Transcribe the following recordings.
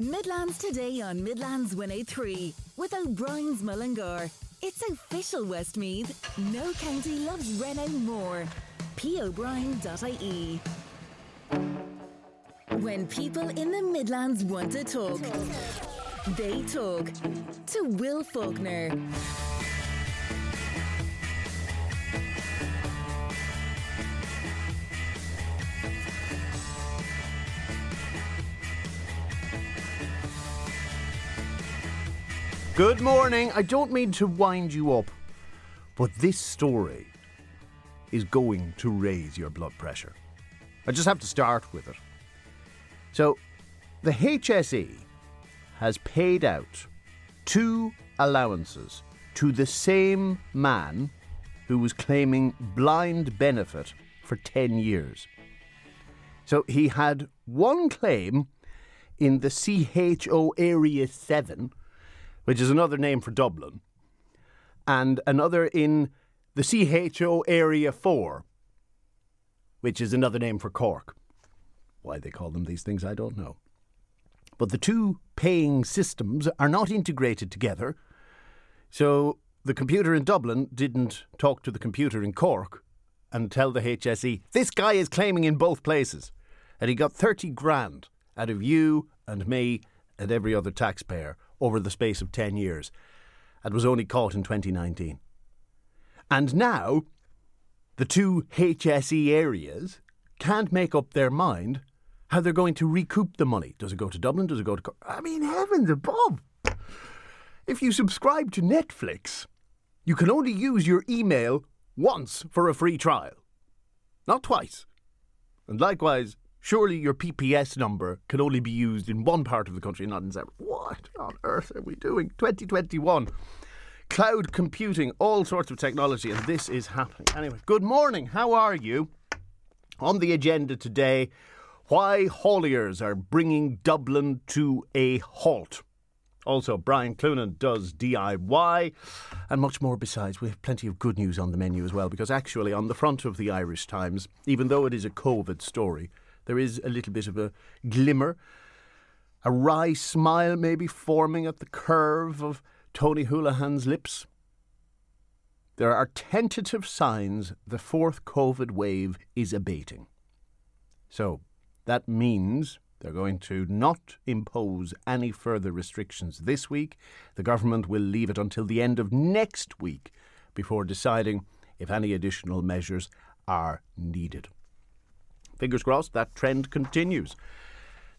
Midlands today on Midlands 103 with O'Brien's Mullingar. It's official Westmeath. No county loves Renault more. pobrien.ie. When people in the Midlands want to talk, they talk to Will Faulkner. Good morning. I don't mean to wind you up, but this story is going to raise your blood pressure. I just have to start with it. So, the HSE has paid out two allowances to the same man who was claiming blind benefit for 10 years. So, he had one claim in the CHO Area 7 which is another name for Dublin, and another in the CHO Area 4, which is another name for Cork. Why they call them these things, I don't know. But the two paying systems are not integrated together, so the computer in Dublin didn't talk to the computer in Cork and tell the HSE, this guy is claiming in both places. And he got 30 grand out of you and me and every other taxpayer over the space of 10 years and was only caught in 2019. And now, the two HSE areas can't make up their mind how they're going to recoup the money. Does it go to Dublin? Does it go to. I mean, heavens above! If you subscribe to Netflix, you can only use your email once for a free trial, not twice. And likewise, Surely your PPS number can only be used in one part of the country, not in several. What on earth are we doing? 2021. Cloud computing, all sorts of technology, and this is happening. Anyway, good morning. How are you? On the agenda today, why hauliers are bringing Dublin to a halt. Also, Brian Clunan does DIY and much more besides. We have plenty of good news on the menu as well, because actually, on the front of the Irish Times, even though it is a COVID story, there is a little bit of a glimmer, a wry smile maybe forming at the curve of Tony Holohan's lips. There are tentative signs the fourth COVID wave is abating. So that means they're going to not impose any further restrictions this week. The government will leave it until the end of next week before deciding if any additional measures are needed fingers crossed, that trend continues.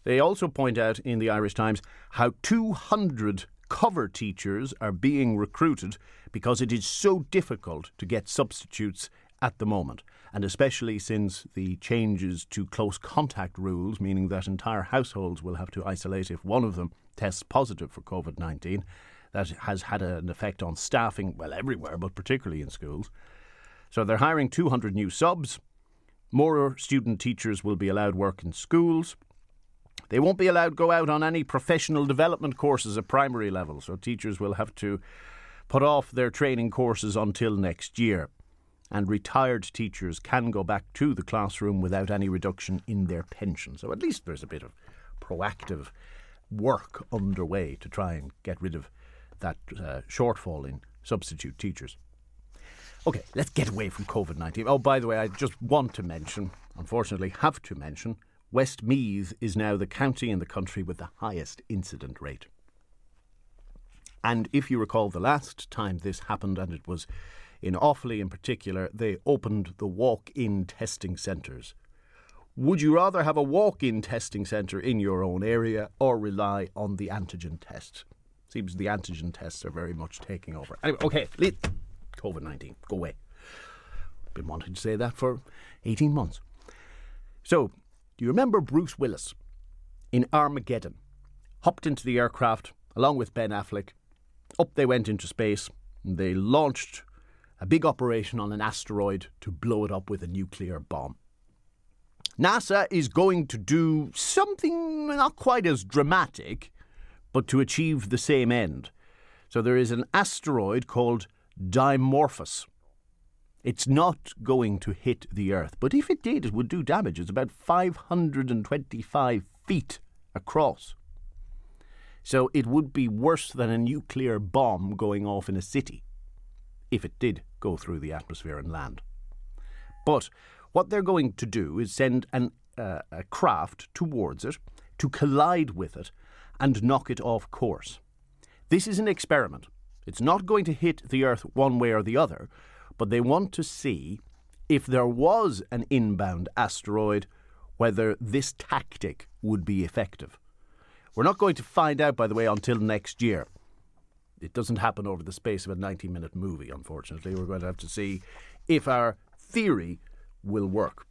They also point out in the Irish Times how 200 cover teachers are being recruited because it is so difficult to get substitutes at the moment, and especially since the changes to close contact rules, meaning that entire households will have to isolate if one of them tests positive for COVID 19. That has had an effect on staffing, well, everywhere, but particularly in schools. So they're hiring 200 new subs. More student teachers will be allowed work in schools. They won't be allowed go out on any professional development courses at primary level, so teachers will have to put off their training courses until next year. And retired teachers can go back to the classroom without any reduction in their pension. So at least there's a bit of proactive work underway to try and get rid of that uh, shortfall in substitute teachers. Okay, let's get away from COVID 19. Oh, by the way, I just want to mention, unfortunately, have to mention, Westmeath is now the county in the country with the highest incident rate. And if you recall the last time this happened, and it was in Offaly in particular, they opened the walk in testing centres. Would you rather have a walk in testing centre in your own area or rely on the antigen test? Seems the antigen tests are very much taking over. Anyway, okay, COVID 19. Go away. Been wanting to say that for 18 months. So, do you remember Bruce Willis in Armageddon? Hopped into the aircraft along with Ben Affleck. Up they went into space. They launched a big operation on an asteroid to blow it up with a nuclear bomb. NASA is going to do something not quite as dramatic, but to achieve the same end. So there is an asteroid called Dimorphos. It's not going to hit the Earth, but if it did, it would do damage. It's about 525 feet across. So it would be worse than a nuclear bomb going off in a city if it did go through the atmosphere and land. But what they're going to do is send an, uh, a craft towards it to collide with it and knock it off course. This is an experiment. It's not going to hit the Earth one way or the other, but they want to see if there was an inbound asteroid, whether this tactic would be effective. We're not going to find out, by the way, until next year. It doesn't happen over the space of a 90 minute movie, unfortunately. We're going to have to see if our theory will work.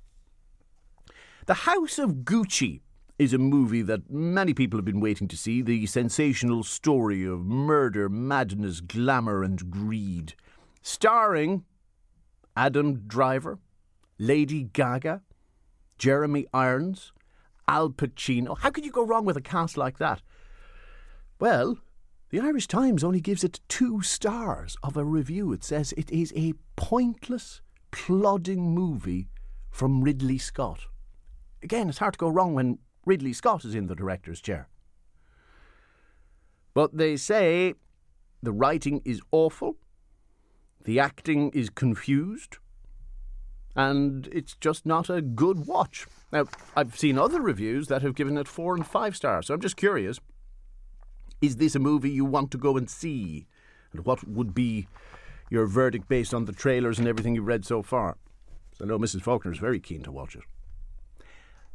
The House of Gucci is a movie that many people have been waiting to see the sensational story of murder, madness, glamour, and greed. Starring Adam Driver, Lady Gaga, Jeremy Irons, Al Pacino. How could you go wrong with a cast like that? Well, the Irish Times only gives it two stars of a review. It says it is a pointless, plodding movie from Ridley Scott. Again, it's hard to go wrong when Ridley Scott is in the director's chair. But they say the writing is awful, the acting is confused, and it's just not a good watch. Now, I've seen other reviews that have given it four and five stars, so I'm just curious is this a movie you want to go and see? And what would be your verdict based on the trailers and everything you've read so far? So I know Mrs. Faulkner is very keen to watch it.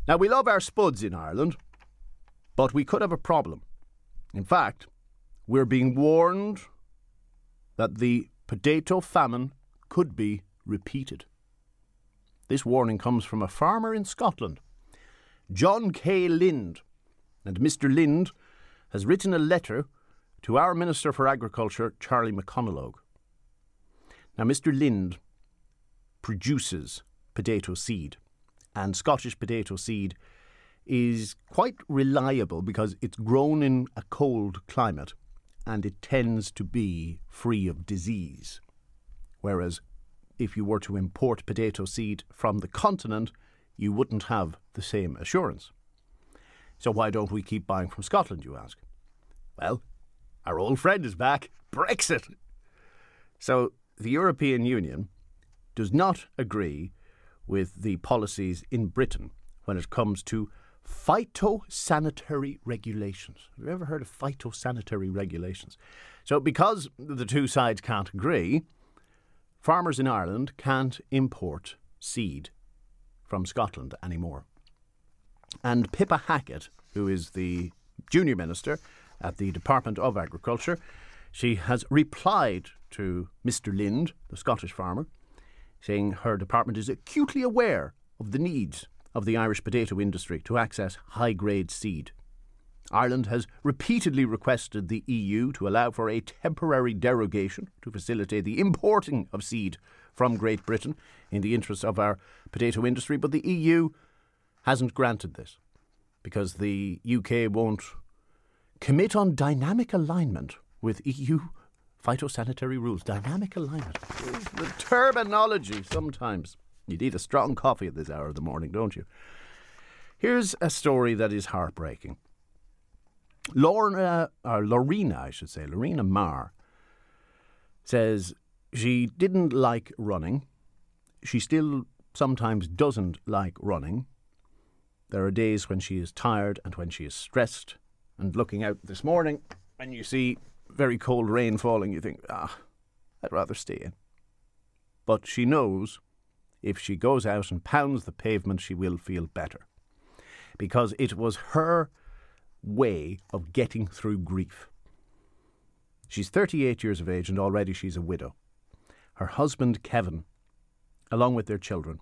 Now, we love our spuds in Ireland, but we could have a problem. In fact, we're being warned that the potato famine could be repeated. This warning comes from a farmer in Scotland, John K. Lind. And Mr. Lind has written a letter to our Minister for Agriculture, Charlie McConalogue. Now, Mr. Lind produces potato seed and Scottish potato seed is quite reliable because it's grown in a cold climate and it tends to be free of disease. Whereas if you were to import potato seed from the continent, you wouldn't have the same assurance. So why don't we keep buying from Scotland, you ask? Well, our old friend is back Brexit. So the European Union does not agree with the policies in Britain when it comes to phytosanitary regulations. Have you ever heard of phytosanitary regulations? So, because the two sides can't agree, farmers in Ireland can't import seed from Scotland anymore. And Pippa Hackett, who is the junior minister at the Department of Agriculture, she has replied to Mr. Lind, the Scottish farmer, saying her department is acutely aware of the needs of the Irish potato industry to access high grade seed. Ireland has repeatedly requested the EU to allow for a temporary derogation to facilitate the importing of seed from Great Britain in the interests of our potato industry, but the EU hasn't granted this because the UK won't commit on dynamic alignment with EU Phytosanitary rules, dynamic alignment. The terminology sometimes. You need a strong coffee at this hour of the morning, don't you? Here's a story that is heartbreaking. Lorna, or Lorena, I should say, Lorena Marr, says she didn't like running. She still sometimes doesn't like running. There are days when she is tired and when she is stressed. And looking out this morning, and you see very cold rain falling, you think, ah, I'd rather stay in. But she knows if she goes out and pounds the pavement, she will feel better. Because it was her way of getting through grief. She's 38 years of age and already she's a widow. Her husband, Kevin, along with their children,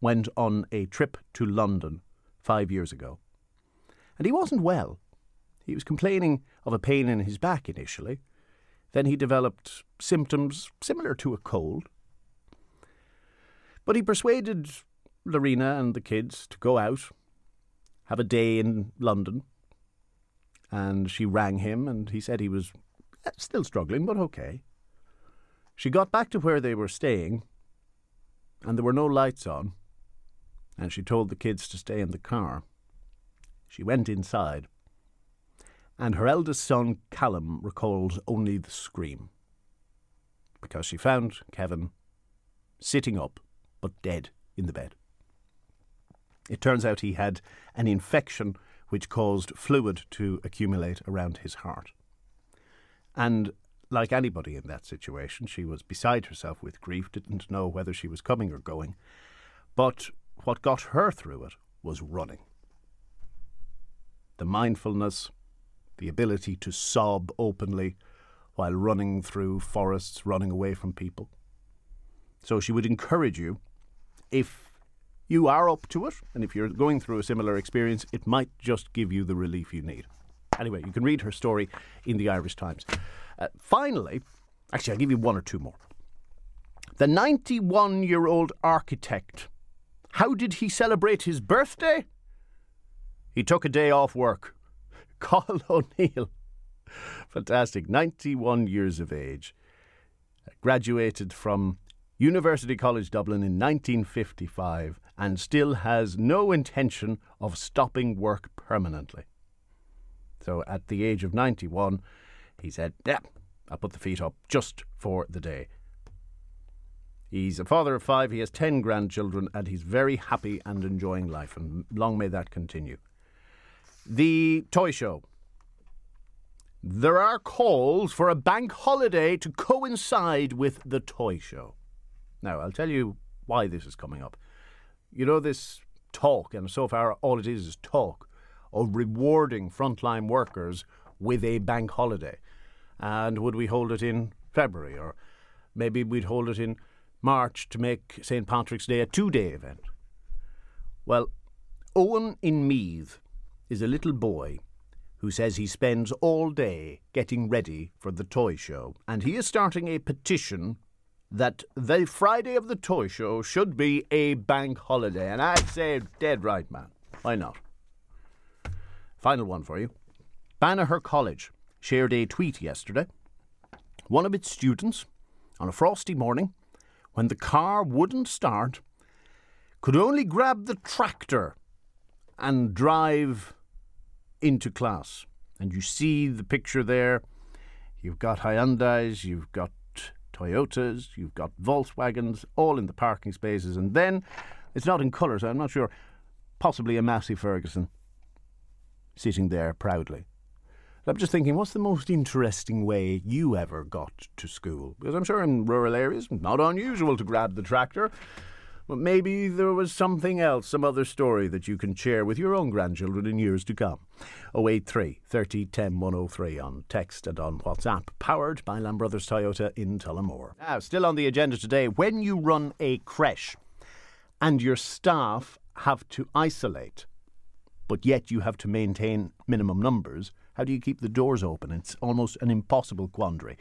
went on a trip to London five years ago. And he wasn't well. He was complaining of a pain in his back initially. Then he developed symptoms similar to a cold. But he persuaded Lorena and the kids to go out, have a day in London. And she rang him, and he said he was eh, still struggling, but okay. She got back to where they were staying, and there were no lights on, and she told the kids to stay in the car. She went inside and her eldest son, Callum, recalled only the scream. Because she found Kevin sitting up, but dead in the bed. It turns out he had an infection which caused fluid to accumulate around his heart. And like anybody in that situation, she was beside herself with grief, didn't know whether she was coming or going. But what got her through it was running. The mindfulness, the ability to sob openly while running through forests, running away from people. So she would encourage you, if you are up to it, and if you're going through a similar experience, it might just give you the relief you need. Anyway, you can read her story in the Irish Times. Uh, finally, actually, I'll give you one or two more. The 91 year old architect. How did he celebrate his birthday? He took a day off work. Cathal O'Neill. Fantastic. 91 years of age. Graduated from University College Dublin in 1955 and still has no intention of stopping work permanently. So at the age of 91, he said, Yeah, I'll put the feet up just for the day. He's a father of five, he has 10 grandchildren, and he's very happy and enjoying life, and long may that continue. The toy show. There are calls for a bank holiday to coincide with the toy show. Now, I'll tell you why this is coming up. You know, this talk, and so far all it is is talk, of rewarding frontline workers with a bank holiday. And would we hold it in February, or maybe we'd hold it in March to make St. Patrick's Day a two day event? Well, Owen in Meath is a little boy who says he spends all day getting ready for the toy show, and he is starting a petition that the Friday of the toy show should be a bank holiday. And I'd say, dead right, man. Why not? Final one for you. Banagher College shared a tweet yesterday. One of its students, on a frosty morning, when the car wouldn't start, could only grab the tractor and drive into class. And you see the picture there. You've got Hyundais, you've got Toyotas, you've got Volkswagens, all in the parking spaces. And then, it's not in colour, so I'm not sure, possibly a Massey Ferguson sitting there proudly. I'm just thinking, what's the most interesting way you ever got to school? Because I'm sure in rural areas, not unusual to grab the tractor. Maybe there was something else, some other story that you can share with your own grandchildren in years to come. 083 30 10 103 on text and on WhatsApp, powered by Lamb Brothers Toyota in Tullamore. Now, still on the agenda today, when you run a creche and your staff have to isolate, but yet you have to maintain minimum numbers, how do you keep the doors open? It's almost an impossible quandary.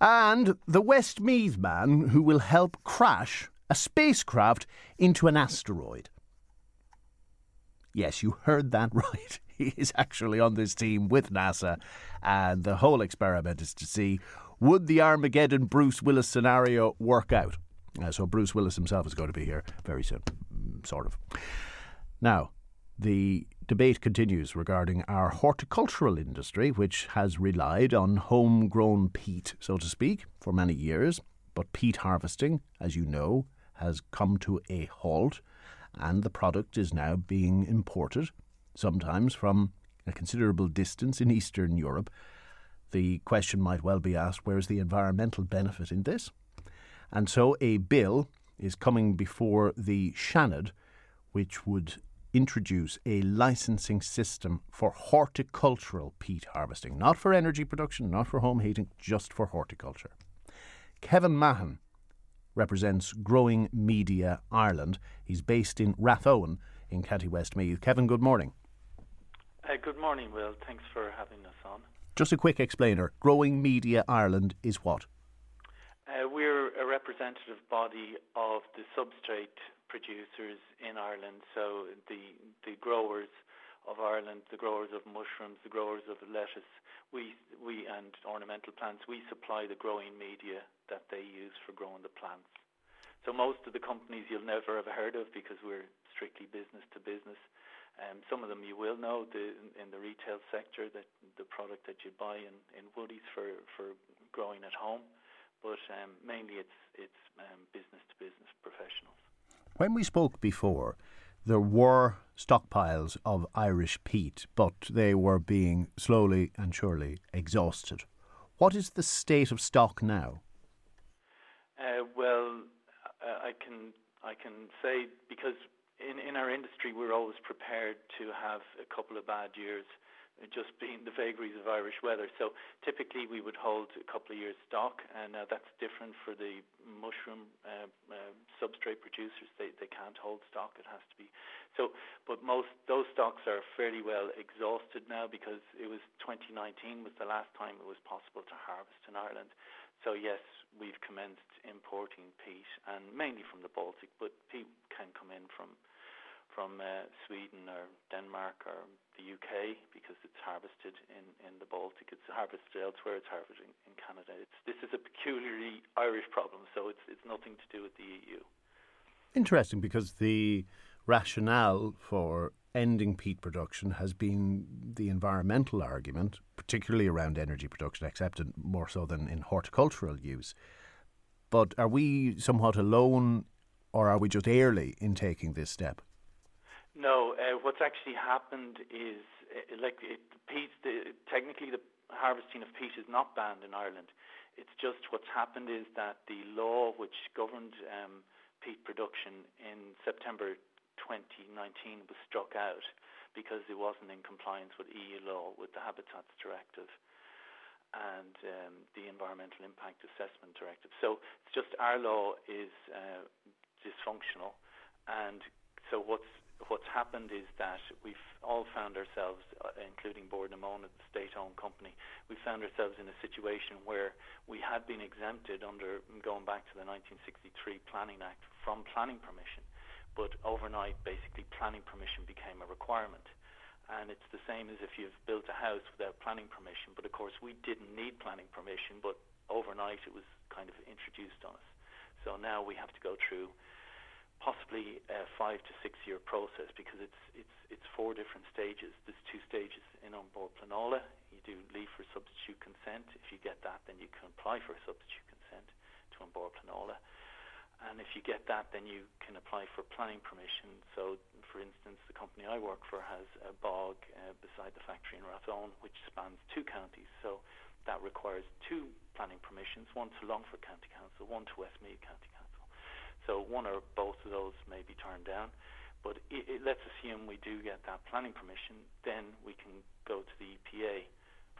And the Westmeath man who will help crash a spacecraft into an asteroid. Yes, you heard that right. He is actually on this team with NASA, and the whole experiment is to see would the Armageddon Bruce Willis scenario work out. Uh, so Bruce Willis himself is going to be here very soon, mm, sort of. Now, the debate continues regarding our horticultural industry, which has relied on homegrown peat, so to speak, for many years. But peat harvesting, as you know, has come to a halt, and the product is now being imported, sometimes from a considerable distance in Eastern Europe. The question might well be asked where's the environmental benefit in this? And so a bill is coming before the Seanad, which would introduce a licensing system for horticultural peat harvesting, not for energy production, not for home heating, just for horticulture. Kevin Mahon represents Growing Media Ireland. He's based in Rathowen in County Westmeath. Kevin, good morning. Uh, good morning, Will. Thanks for having us on. Just a quick explainer Growing Media Ireland is what? Uh, we're a representative body of the substrate producers in Ireland, so the the growers of Ireland, the growers of mushrooms, the growers of lettuce, we we and ornamental plants, we supply the growing media that they use for growing the plants. So most of the companies you'll never have heard of because we're strictly business to business. Um, some of them you will know the, in the retail sector that the product that you buy in, in Woodies for, for growing at home, but um, mainly it's it's um, business to business professionals. When we spoke before, there were stockpiles of Irish peat, but they were being slowly and surely exhausted. What is the state of stock now? Uh, well, uh, I can I can say because in in our industry we're always prepared to have a couple of bad years just being the vagaries of Irish weather. So typically we would hold a couple of years stock, and uh, that's different for the mushroom uh, uh, substrate producers. They they can't hold stock; it has to be. So, but most those stocks are fairly well exhausted now because it was 2019 was the last time it was possible to harvest in Ireland. So yes, we've commenced importing peat, and mainly from the Baltic, but peat can come in from from uh, Sweden or Denmark or the UK because it's harvested in, in the Baltic. It's harvested elsewhere. It's harvested in, in Canada. It's, this is a peculiarly Irish problem, so it's it's nothing to do with the EU. Interesting, because the rationale for ending peat production has been the environmental argument, particularly around energy production, accepted more so than in horticultural use. But are we somewhat alone, or are we just early in taking this step? No, uh, what's actually happened is, uh, like it, peat, the, technically the harvesting of peat is not banned in Ireland. It's just what's happened is that the law which governed um, peat production in September 2019 was struck out because it wasn't in compliance with EU law, with the Habitats Directive and um, the Environmental Impact Assessment Directive. So it's just our law is uh, dysfunctional, and so what's what's happened is that we've all found ourselves, uh, including Bord na Móna, the state-owned company, we found ourselves in a situation where we had been exempted under going back to the 1963 Planning Act from planning permission but overnight, basically, planning permission became a requirement. And it's the same as if you've built a house without planning permission. But of course, we didn't need planning permission, but overnight it was kind of introduced on us. So now we have to go through possibly a five to six year process because it's it's it's four different stages. There's two stages in An Bord Pleanála. You do leave for substitute consent. If you get that, then you can apply for substitute consent to An Bord Pleanála and if you get that, then you can apply for planning permission. So, for instance, the company I work for has a bog uh, beside the factory in Rathowen, which spans two counties. So that requires two planning permissions, one to Longford County Council, one to Westmeath County Council. So one or both of those may be turned down. But it, it, let's assume we do get that planning permission, then we can go to the EPA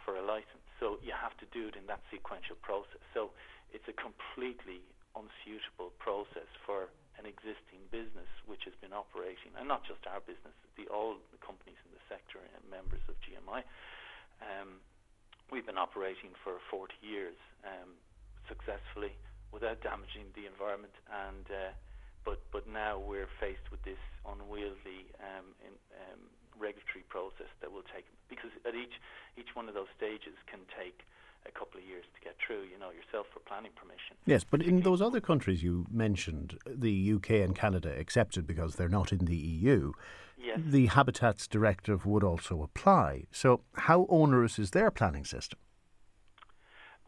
for a license. So you have to do it in that sequential process. So it's a completely unsuitable process for an existing business which has been operating, and not just our business, the all the companies in the sector and members of GMI. Um, we've been operating for 40 years um, successfully without damaging the environment, and uh, but but now we're faced with this unwieldy um, in, um, regulatory process that will take because at each each one of those stages can take a couple of years to get through, you know, yourself for planning permission. Yes, but in those other countries you mentioned, the UK and Canada excepted because they're not in the EU, yes. the Habitats Directive would also apply. So, how onerous is their planning system?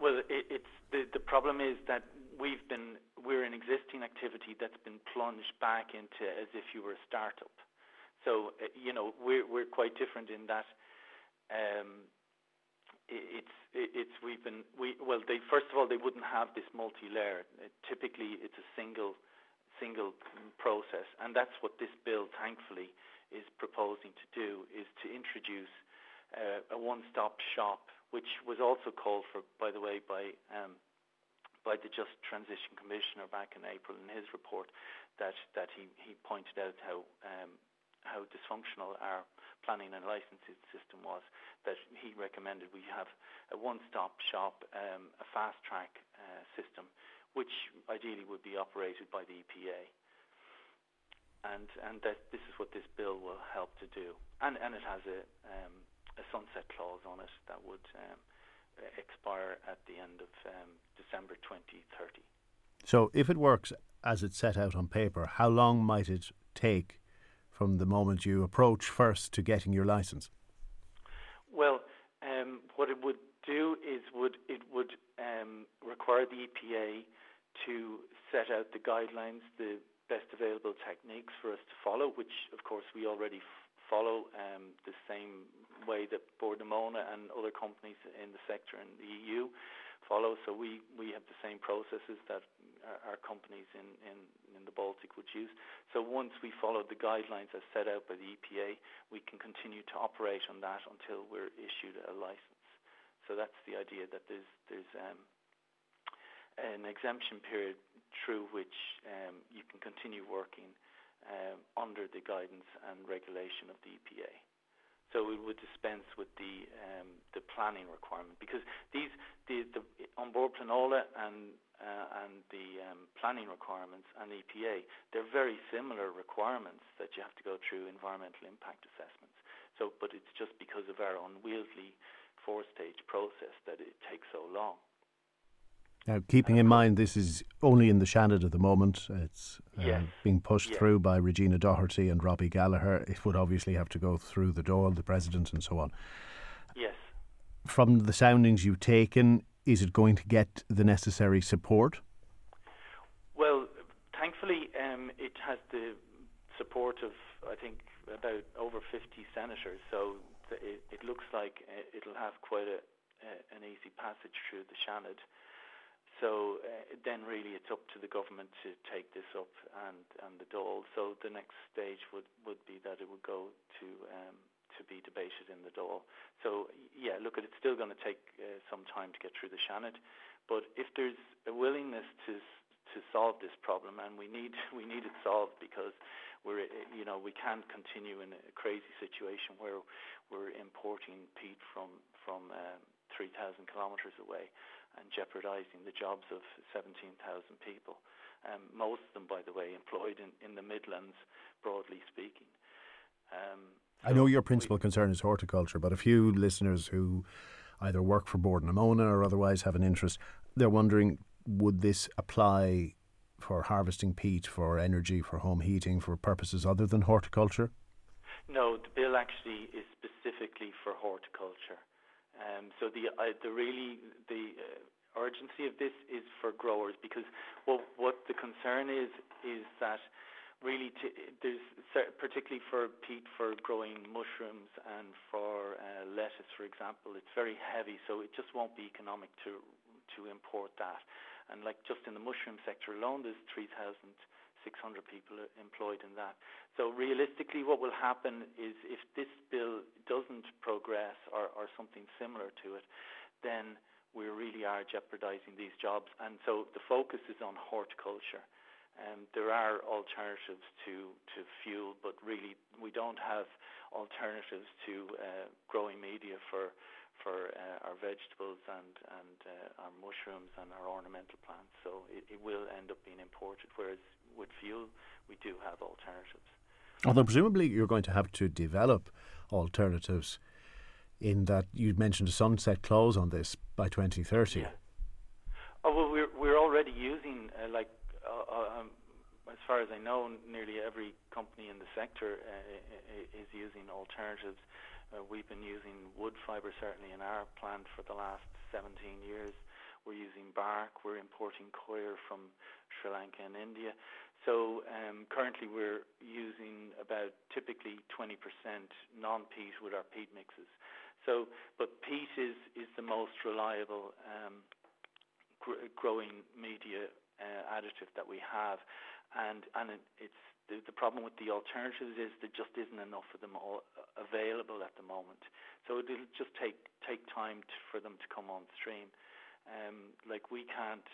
Well, it, it's the the problem is that we've been we're an existing activity that's been plunged back into as if you were a startup. So, uh, you know, we're we're quite different in that. Um, it's it's we've been we well they first of all they wouldn't have this multi-layer. It, typically, it's a single single process, and that's what this bill, thankfully, is proposing to do is to introduce uh, a one-stop shop, which was also called for, by the way, by um, by the Just Transition Commissioner back in April in his report, that that he he pointed out how um, how dysfunctional our planning and licensing system was, that he recommended we have a one-stop shop, um, a fast-track uh, system, which ideally would be operated by the EPA. And and that this is what this bill will help to do. And and it has a um, a sunset clause on it that would um, expire at the end of um, December 2030. So, if it works as it's set out on paper, how long might it take from the moment you approach first to getting your license? Well, um, what it would do is would it would um, require the EPA to set out the guidelines, the best available techniques for us to follow, which of course we already follow um, the same way that Bord na Móna and other companies in the sector in the EU follow. So we, we have the same processes that our, our companies in, in, in the Baltic would use. So once we follow the guidelines as set out by the EPA, we can continue to operate on that until we're issued a license. So that's the idea that there's there's um, an exemption period through which um, you can continue working um, under the guidance and regulation of the EPA. So we would dispense with the um, the planning requirement because these the, the An Bord Pleanála and uh, and the um, planning requirements and EPA they're very similar requirements that you have to go through environmental impact assessments. So, but it's just because of our unwieldy four-stage process that it takes so long. Now, keeping in mind this is only in the Seanad at the moment, it's uh, yes. being pushed yes. through by Regina Doherty and Robbie Gallagher. It would obviously have to go through the Dáil, the president, and so on. Yes. From the soundings you've taken, is it going to get the necessary support? Well, thankfully, um, it has the support of, I think, about over 50 senators. So it, it looks like uh, it'll have quite a, uh, an easy passage through the Seanad. So uh, then really it's up to the government to take this up and, and the Dáil. So the next stage would, would be that it would go to um, to be debated in the Dáil. So yeah, look, it's still going to take uh, some time to get through the Seanad, but if there's a willingness to to solve this problem, and we need we need it solved because we're you know we can't continue in a crazy situation where we're importing peat from from um, 3,000 kilometres away and jeopardising the jobs of 17,000 people. Um, most of them, by the way, employed in, in the Midlands, broadly speaking. Um, so I know your principal we, concern is horticulture, but a few listeners who either work for Bord na Móna or otherwise have an interest, they're wondering would this apply for harvesting peat, for energy, for home heating, for purposes other than horticulture? No, the bill actually is specifically for horticulture. Um, so the uh, the really the uh, urgency of this is for growers because what what the concern is is that really to, there's particularly for peat for growing mushrooms and for uh, lettuce, for example, it's very heavy, so it just won't be economic to to import that. And like just in the mushroom sector alone, there's 3,600 people employed in that. So realistically, what will happen is if this bill doesn't progress or, or something similar to it, then we really are jeopardising these jobs. And so the focus is on horticulture. Um, there are alternatives to, to fuel, but really we don't have alternatives to uh, growing media for for uh, our vegetables and and uh, our mushrooms and our ornamental plants. So it, it will end up being imported. Whereas with fuel, we do have alternatives. Although presumably you're going to have to develop alternatives in that you mentioned a sunset clause on this by 2030. Yeah. Oh, well, we're, we're already using, uh, like, uh, uh um, as far as I know, nearly every company in the sector uh, is using alternatives. Uh, we've been using wood fibre, certainly in our plant, for the last 17 years. We're using bark. We're importing coir from Sri Lanka and India. So um, currently we're using about typically 20% non-peat with our peat mixes. So, but peat is, is the most reliable um, gr- growing media uh, additive that we have, and and it, it's the, the problem with the alternatives is there just isn't enough of them all available at the moment. So it'll just take take time to, for them to come on stream. Um, like we can't,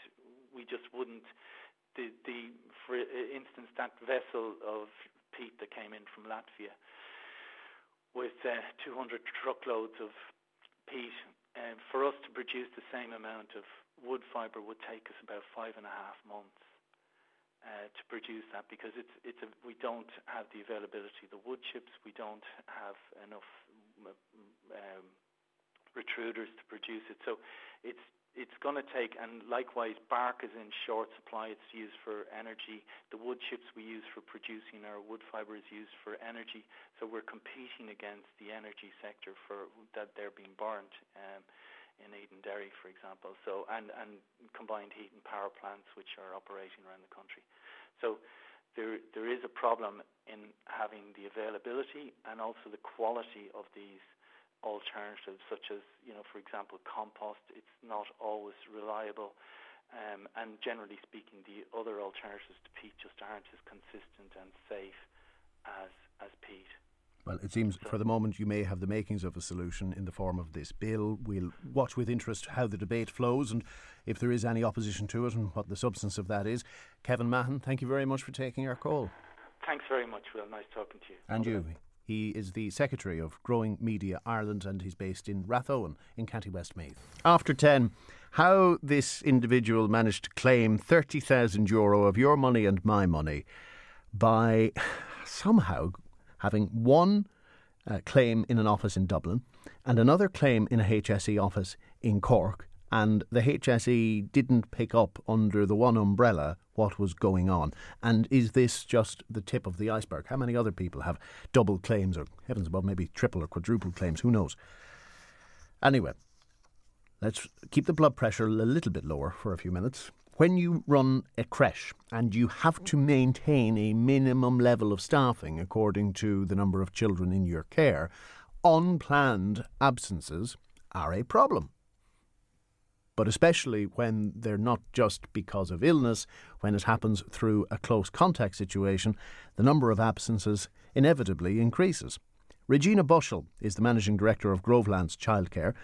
we just wouldn't the, the for instance, that vessel of peat that came in from Latvia with uh, 200 truckloads of peat, and uh, for us to produce the same amount of wood fibre would take us about five and a half months uh, to produce that because it's it's a, we don't have the availability of the wood chips, we don't have enough um, to produce it. So it's it's going to take, and likewise, bark is in short supply. It's used for energy. The wood chips we use for producing our wood fibre is used for energy. So we're competing against the energy sector for that they're being burnt um, in Edenderry, for example. So and and combined heat and power plants which are operating around the country. So there there is a problem in having the availability and also the quality of these alternatives, such as, you know, for example, compost. It's not always reliable. Um, and generally speaking, the other alternatives to peat just aren't as consistent and safe as, as peat. Well, it seems for the moment you may have the makings of a solution in the form of this bill. We'll watch with interest how the debate flows and if there is any opposition to it and what the substance of that is. Kevin Mahon, thank you very much for taking our call. Thanks very much, Will. Nice talking to you. And you. He is the Secretary of Growing Media Ireland and he's based in Rathowen in County Westmeath. After 10, how this individual managed to claim 30,000 euro of your money and my money by somehow having one uh, claim in an office in Dublin and another claim in a HSE office in Cork and the HSE didn't pick up under the one umbrella what was going on. And is this just the tip of the iceberg? How many other people have double claims, or heavens above, maybe triple or quadruple claims? Who knows? Anyway, let's keep the blood pressure a little bit lower for a few minutes. When you run a creche and you have to maintain a minimum level of staffing according to the number of children in your care, unplanned absences are a problem but especially when they're not just because of illness, when it happens through a close contact situation, the number of absences inevitably increases. Regina Bushell is the managing director of Grovelands Childcare,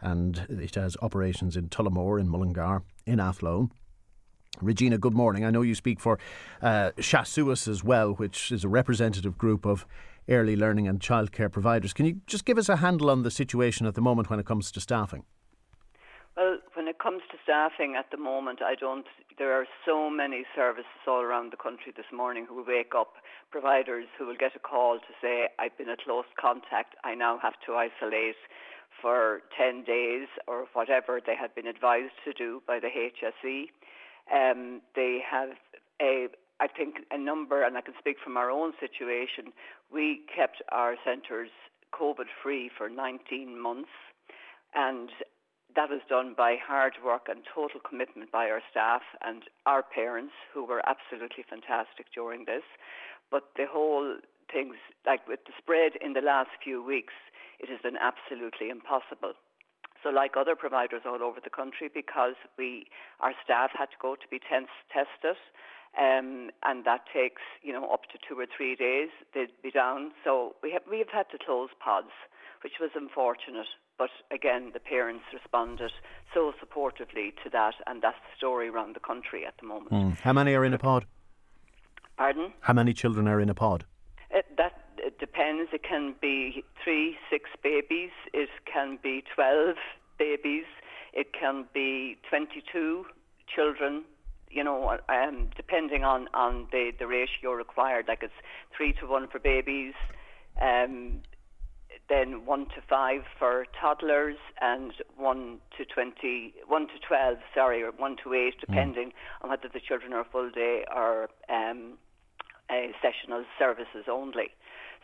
and it has operations in Tullamore, in Mullingar, in Athlone. Regina, good morning. I know you speak for uh, Seas Suas as well, which is a representative group of early learning and childcare providers. Can you just give us a handle on the situation at the moment when it comes to staffing? Well, when it comes to staffing at the moment, I don't. There are so many services all around the country this morning who wake up, providers who will get a call to say, I've been a close contact, I now have to isolate for 10 days or whatever they had been advised to do by the HSE. Um, they have a, I think, a number, and I can speak from our own situation, we kept our centres COVID free for 19 months. And that was done by hard work and total commitment by our staff and our parents, who were absolutely fantastic during this. But the whole things, like with the spread in the last few weeks, it has been absolutely impossible. So, like other providers all over the country, because we, our staff had to go to be tested, um, and that takes, you know, up to two or three days. They'd be down. So we have we have had to close pods, which was unfortunate. But again, the parents responded so supportively to that, and that's the story around the country at the moment. Mm. How many are in a pod? Pardon? How many children are in a pod? It, that it depends. It can be three, six babies. It can be 12 babies. It can be 22 children you know, um, depending on, on the, the ratio required, like it's three to one for babies, um, then 1 to 5 for toddlers and 1 to 20, 1 to 12, sorry, or 1 to 8, hmm. depending mm. on whether the children are full day or um, sessional services only.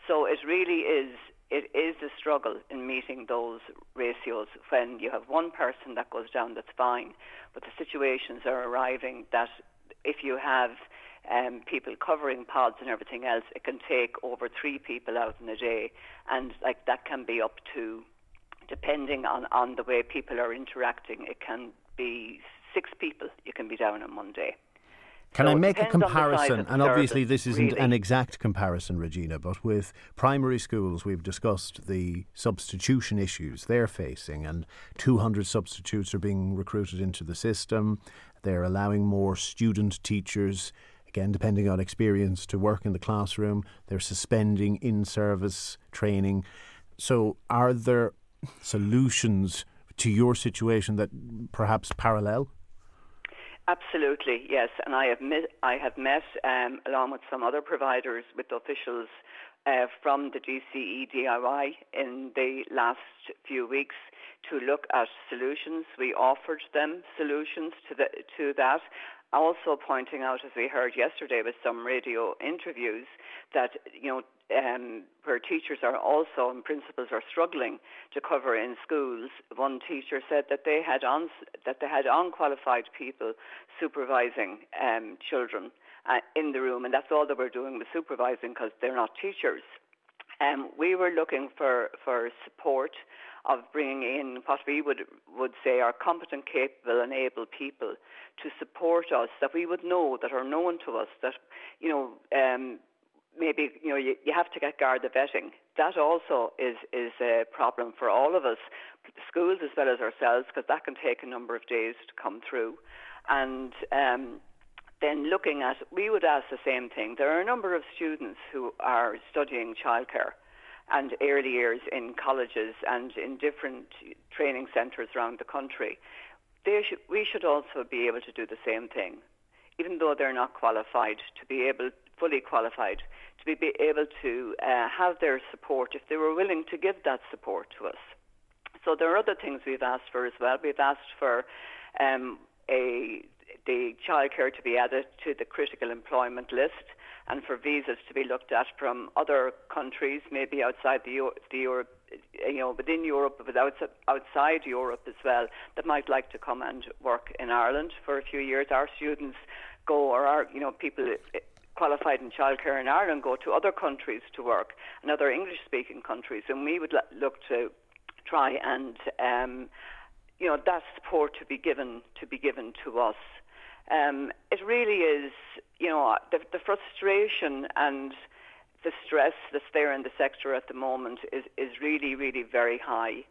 So it really is, it is a struggle in meeting those ratios when you have one person that goes down, that's fine, but the situations are arriving that if you have um, people covering pods and everything else, it can take over three people out in a day, and like that can be up to, depending on on the way people are interacting, it can be six people you can be down on one day. Can so I make a comparison? And obviously, service, this isn't really. an exact comparison, Regina, but with primary schools, we've discussed the substitution issues they're facing, and 200 substitutes are being recruited into the system. They're allowing more student teachers again, depending on experience, to work in the classroom. They're suspending in service training. So, are there solutions to your situation that perhaps parallel? Absolutely, yes. And I have met, I have met um, along with some other providers, with officials uh, from the DCEDIY in the last few weeks to look at solutions. We offered them solutions to the, to that. Also pointing out, as we heard yesterday with some radio interviews, that you know um, where teachers are also and principals are struggling to cover in schools. One teacher said that they had on, that they had unqualified people supervising um, children uh, in the room, and that's all they were doing was supervising because they're not teachers. Um, we were looking for, for support of bringing in what we would would say are competent, capable, and able people to support us that we would know that are known to us that you know um, maybe you know you, you have to get Garda vetting. That also is is a problem for all of us, schools as well as ourselves, because that can take a number of days to come through, and. Um, then looking at, we would ask the same thing. There are a number of students who are studying childcare and early years in colleges and in different training centres around the country. We should also be able to do the same thing, even though they're not qualified, to be able, fully qualified, to be, be able to uh, have their support if they were willing to give that support to us. So there are other things we've asked for as well. We've asked for um, a the childcare to be added to the critical employment list and for visas to be looked at from other countries, maybe outside the, the Europe, you know, within Europe, but outside, Europe as well, that might like to come and work in Ireland for a few years. Our students go, or our, you know, people qualified in childcare in Ireland go to other countries to work, and other English-speaking countries, and we would look to try and, um, you know, that support to be given to be given to us. Um, it really is, you know, the, the frustration and the stress that's there in the sector at the moment is, is really, really very high,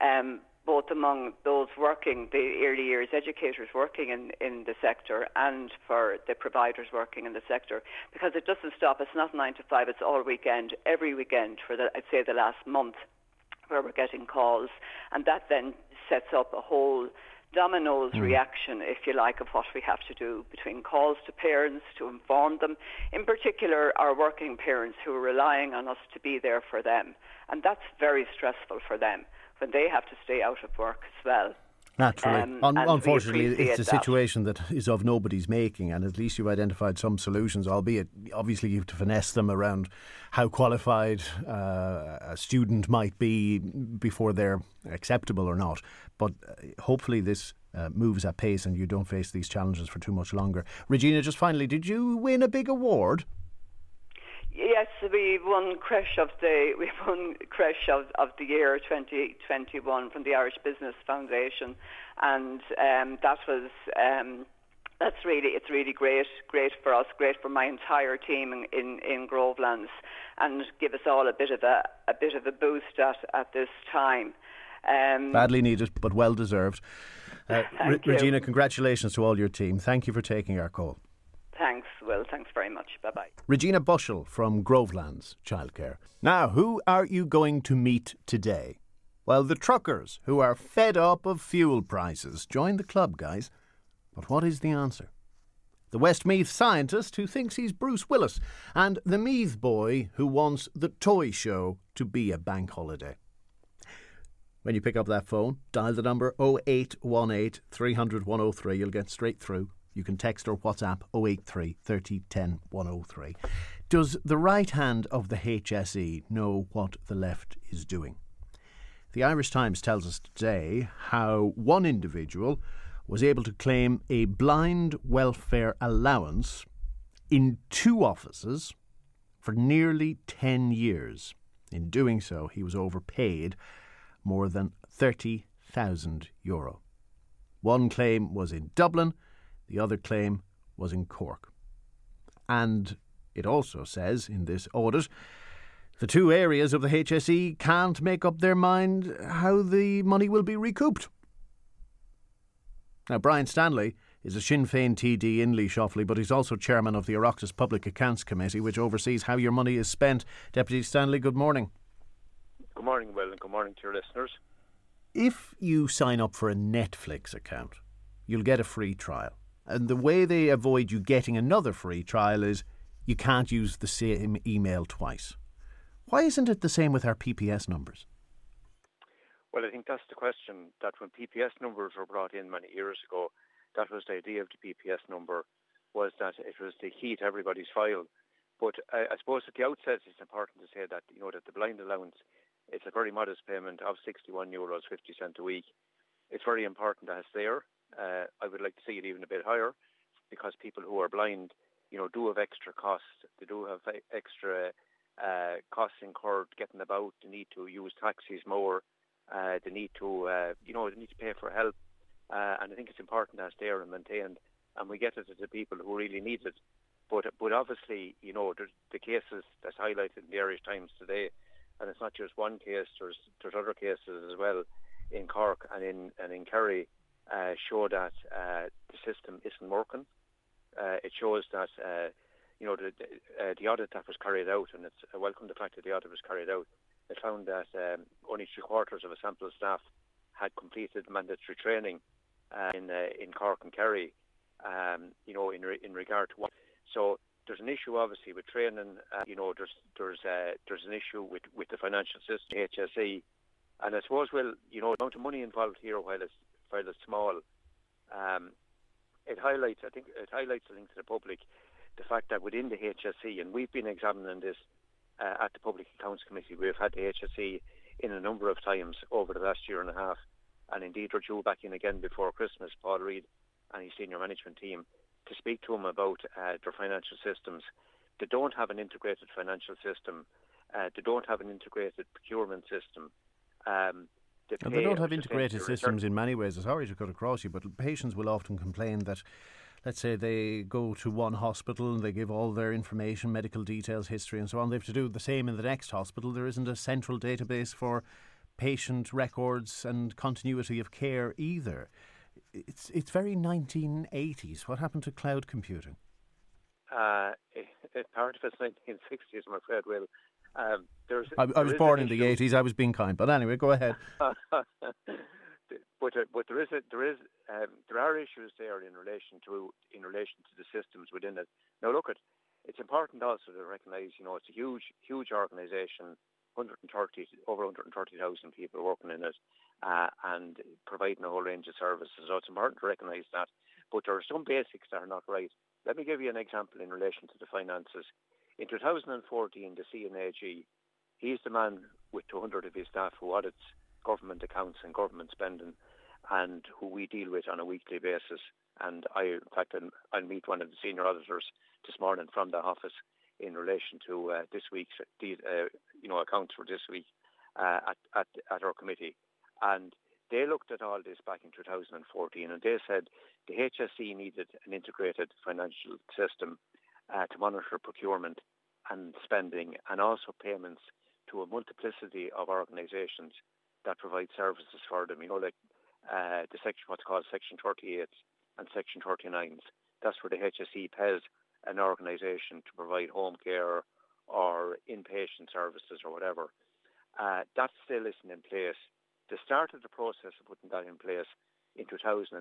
um, both among those working, the early years educators working in, in the sector, and for the providers working in the sector, because it doesn't stop. It's not nine to five, it's all weekend, every weekend for, the, I'd say, the last month, where we're getting calls, and that then sets up a whole dominoes mm. reaction, if you like, of what we have to do between calls to parents to inform them, in particular our working parents who are relying on us to be there for them. And that's very stressful for them when they have to stay out of work as well. Naturally. Um, Un- unfortunately, it's a situation that. that is of nobody's making, and at least you've identified some solutions, albeit obviously you have to finesse them around how qualified uh, a student might be before they're acceptable or not. But uh, hopefully, this uh, moves at pace and you don't face these challenges for too much longer. Regina, just finally, did you win a big award? Yes, we won Creche of the we won Creche of, of the Year 2021 from the Irish Business Foundation, and um, that was um, that's really it's really great great for us, great for my entire team in, in, in Grovelands, and give us all a bit of a a bit of a boost at at this time. Um, Badly needed, but well deserved. Uh, Regina, congratulations to all your team. Thank you for taking our call. Thanks, Will. Thanks very much. Bye bye. Regina Bushell from Grovelands Childcare. Now, who are you going to meet today? Well, the truckers who are fed up of fuel prices. Join the club, guys. But what is the answer? The Westmeath scientist who thinks he's Bruce Willis, and the Meath boy who wants the toy show to be a bank holiday. When you pick up that phone, dial the number 0818 300 103. You'll get straight through. You can text or WhatsApp 083 30 10 103. Does the right hand of the HSE know what the left is doing? The Irish Times tells us today how one individual was able to claim a blind welfare allowance in two offices for nearly 10 years. In doing so, he was overpaid more than 30,000 euro. One claim was in Dublin, the other claim was in Cork. And it also says in this audit the two areas of the HSE can't make up their mind how the money will be recouped. Now, Brian Stanley is a Sinn Féin TD in Laois Offaly, but he's also chairman of the Oireachtas Public Accounts Committee, which oversees how your money is spent. Deputy Stanley, good morning. Good morning, Will, and good morning to your listeners. If you sign up for a Netflix account, you'll get a free trial. And the way they avoid you getting another free trial is you can't use the same email twice. Why isn't it the same with our PPS numbers? Well, I think that's the question. That when PPS numbers were brought in many years ago, that was the idea of the PPS number, was that it was the key to everybody's file. But I, I suppose at the outset, it's important to say that you know that the blind allowance it's a very modest payment of 61 euros 50 cent a week. It's very important that it's there. Uh, I would like to see it even a bit higher because people who are blind, you know, do have extra costs. They do have extra uh, costs incurred getting about. They need to use taxis more. Uh, they need to, uh, you know, they need to pay for help. Uh, and I think it's important that it's there and maintained. And we get it to the people who really need it. But but obviously, you know, the cases that's highlighted in the Irish Times today and it's not just one case. There's there's other cases as well in Cork and in and in Kerry uh, show that uh, the system isn't working. Uh, it shows that uh, you know the uh, the audit that was carried out, and it's a welcome the fact that the audit was carried out. It found that um, only three quarters of a sample of staff had completed mandatory training uh, in in Cork and Kerry. Um, you know, in re- in regard to what. So there's an issue obviously with training. Uh, you know, there's there's uh, there's an issue with with the financial system, HSE, and I suppose well, you know, the amount of money involved here, while it's while it's small, um, it highlights. I think it highlights I think to the public the fact that within the HSE, and we've been examining this uh, at the Public Accounts Committee. We've had the HSE in a number of times over the last year and a half, and indeed we're due back in again before Christmas. Paul Reid and his senior management team to speak to them about uh, their financial systems. They don't have an integrated financial system. Uh, they don't have an integrated procurement system. Um, they, they don't have integrated systems in many ways. Sorry to cut across you, but patients will often complain that let's say they go to one hospital and they give all their information, medical details, history, and so on. They have to do the same in the next hospital. There isn't a central database for patient records and continuity of care either it's it's very 1980s. What happened to cloud computing? Uh, it, it, part of it's 1960s, I'm afraid. Will um, there's, I, I was born in the 80s. I was being kind, but anyway, go ahead. but uh, but there is a, there is um, there are issues there in relation to in relation to the systems within it. Now look at it's important also to recognise you know it's a huge huge organisation 130 over 130,000 people working in it uh, and providing a whole range of services. So it's important to recognise that. But there are some basics that are not right. Let me give you an example in relation to the finances. In 2014, the C&AG, he's the man with 200 of his staff who audits government accounts and government spending and who we deal with on a weekly basis. And I, in fact, I'll, I'll meet one of the senior auditors this morning from the office in relation to uh, this week's uh, you know accounts for this week uh, at, at, at our committee, and they looked at all this back in 2014, and they said the HSE needed an integrated financial system uh, to monitor procurement and spending, and also payments to a multiplicity of organisations that provide services for them. You know, like uh, the section what's called Section 38 and Section 39s. That's where the HSE pays an organisation to provide home care or inpatient services or whatever. Uh, that still isn't in place. They started the process of putting that in place in 2017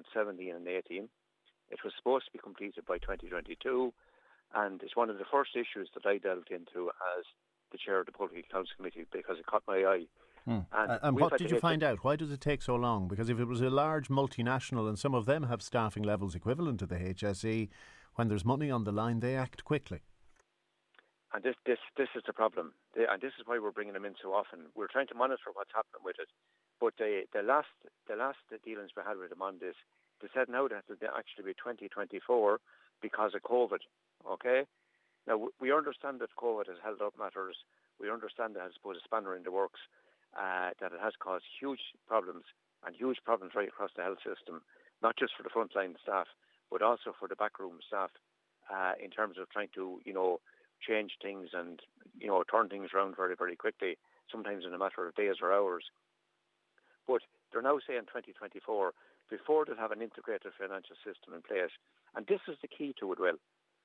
and 18. It was supposed to be completed by 2022, and it's one of the first issues that I delved into as the chair of the Public Accounts Committee because it caught my eye. Hmm. And, and what did you find out? Why does it take so long? Because if it was a large multinational and some of them have staffing levels equivalent to the HSE, when there's money on the line, they act quickly. And this, this, this is the problem, and this is why we're bringing them in so often. We're trying to monitor what's happening with it, but the, the last, the last dealings we had with them on this, they said now that it actually be 2024 because of COVID. Okay, now we understand that COVID has held up matters. We understand that it's put a spanner in the works, uh, that it has caused huge problems and huge problems right across the health system, not just for the frontline staff, but also for the backroom staff uh, in terms of trying to, you know, change things and, you know, turn things around very, very quickly, sometimes in a matter of days or hours. But they're now saying 2024 before they have an integrated financial system in place. And this is the key to it, Well,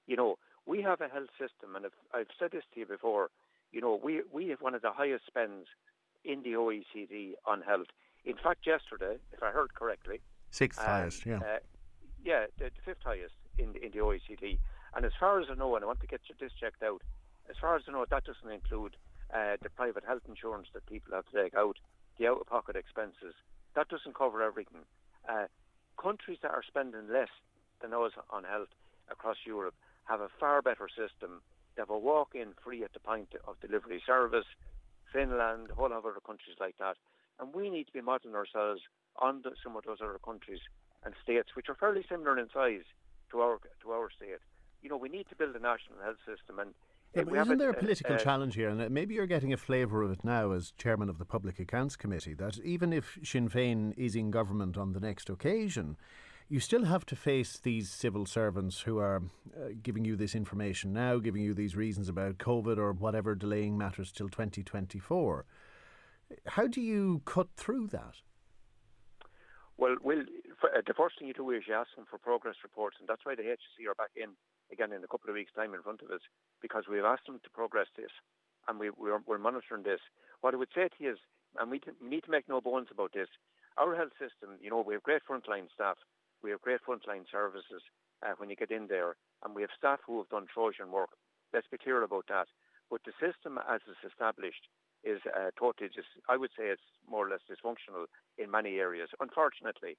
You know, we have a health system, and I've said this to you before, you know, we, we have one of the highest spends in the OECD on health. In fact, yesterday, if I heard correctly, sixth um, highest, yeah. Uh, yeah, the, the fifth highest in in the OECD. And as far as I know, and I want to get this checked out, as far as I know, that doesn't include uh, the private health insurance that people have to take out. the out-of-pocket expenses. That doesn't cover everything. Uh, countries that are spending less than us on health across Europe have a far better system. They have a walk-in free at the point of delivery service. Finland, a whole lot of other countries like that. And we need to be modelling ourselves on the, some of those other countries and states, which are fairly similar in size to our to our state. You know, we need to build a national health system, and yeah, but isn't there a political uh, challenge here? And maybe you're getting a flavour of it now as chairman of the Public Accounts Committee that even if Sinn Féin is in government on the next occasion, you still have to face these civil servants who are uh, giving you this information now, giving you these reasons about COVID or whatever delaying matters till 2024. How do you cut through that? Well, well, uh, the first thing you do is you ask them for progress reports, and that's why the HSE are back in again in a couple of weeks' time in front of us because we've asked them to progress this, and we, we're, we're monitoring this. What I would say to you is, and we, we need to make no bones about this, our health system, you know, we have great frontline staff, we have great frontline services uh, when you get in there, and we have staff who have done Trojan work. Let's be clear about that. But the system as it's established is uh, totally just, I would say it's more or less dysfunctional in many areas. Unfortunately,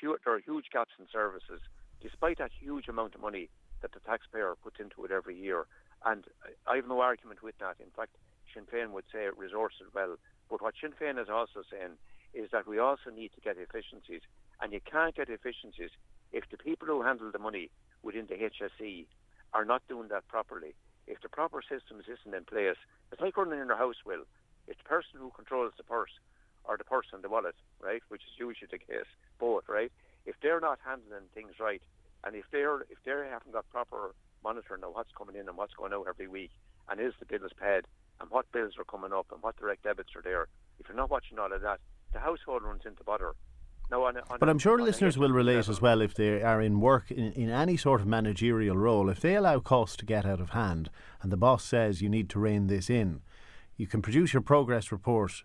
hu- there are huge gaps in services. Despite that huge amount of money that the taxpayer puts into it every year, and I have no argument with that. In fact, Sinn Féin would say it resources well. But what Sinn Féin is also saying is that we also need to get efficiencies and you can't get efficiencies if the people who handle the money within the HSE are not doing that properly. If the proper systems isn't in place, it's like running in your house, Will. It's the person who controls the purse or the purse and the wallet, right? Which is usually the case, both, right? If they're not handling things right, and if they're if they haven't got proper monitoring of what's coming in and what's going out every week, and is the bill bills paid, and what bills are coming up, and what direct debits are there, if you're not watching all of that, the household runs into bother no, on on but I'm sure listeners will relate as well if they are in work in, in any sort of managerial role. If they allow costs to get out of hand and the boss says you need to rein this in, you can produce your progress report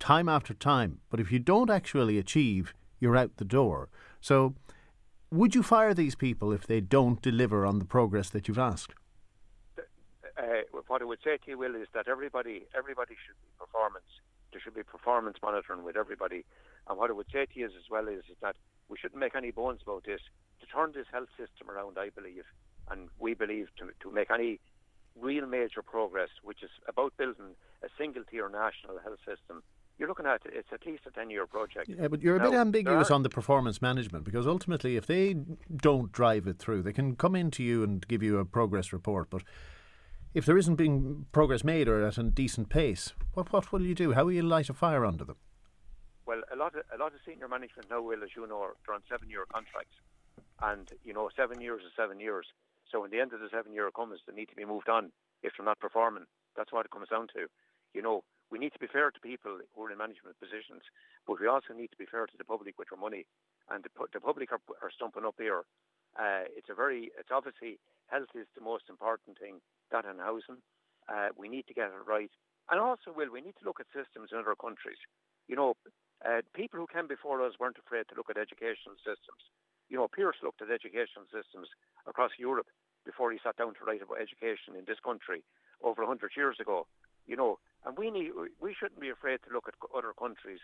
time after time. But if you don't actually achieve, you're out the door. So, would you fire these people if they don't deliver on the progress that you've asked? Uh, what I would say to you, Will, is that everybody everybody should be performance. There should be performance monitoring with everybody and what I would say to you as well is, is that we shouldn't make any bones about this. To turn this health system around, I believe, and we believe to, to make any real major progress, which is about building a single tier national health system, you're looking at it's at least a 10 year project. Yeah, but you're a now, bit ambiguous on the performance management because ultimately, if they don't drive it through, they can come into you and give you a progress report. But if there isn't being progress made or at a decent pace, what, what will you do? How will you light a fire under them? Well, a lot of a lot of senior management now will, as you know, are on seven-year contracts, and you know, seven years is seven years. So when the end of the seven year comes, they need to be moved on if they're not performing. That's what it comes down to. You know, we need to be fair to people who are in management positions, but we also need to be fair to the public with their money. And the, the public are, are stumping up here. Uh, it's a very, it's obviously health is the most important thing, that and housing. Uh, we need to get it right. And also, Will, we need to look at systems in other countries. You know, uh, people who came before us weren't afraid to look at educational systems. You know, Pearse looked at educational systems across Europe before he sat down to write about education in this country over 100 years ago. You know, and we need we shouldn't be afraid to look at other countries,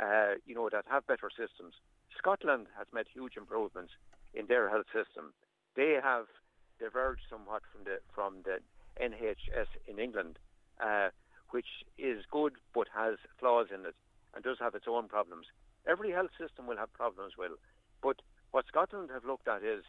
uh, you know, that have better systems. Scotland has made huge improvements in their health system. They have diverged somewhat from the from the NHS in England, uh, which is good but has flaws in it and does have its own problems. Every health system will have problems, Will. But what Scotland have looked at is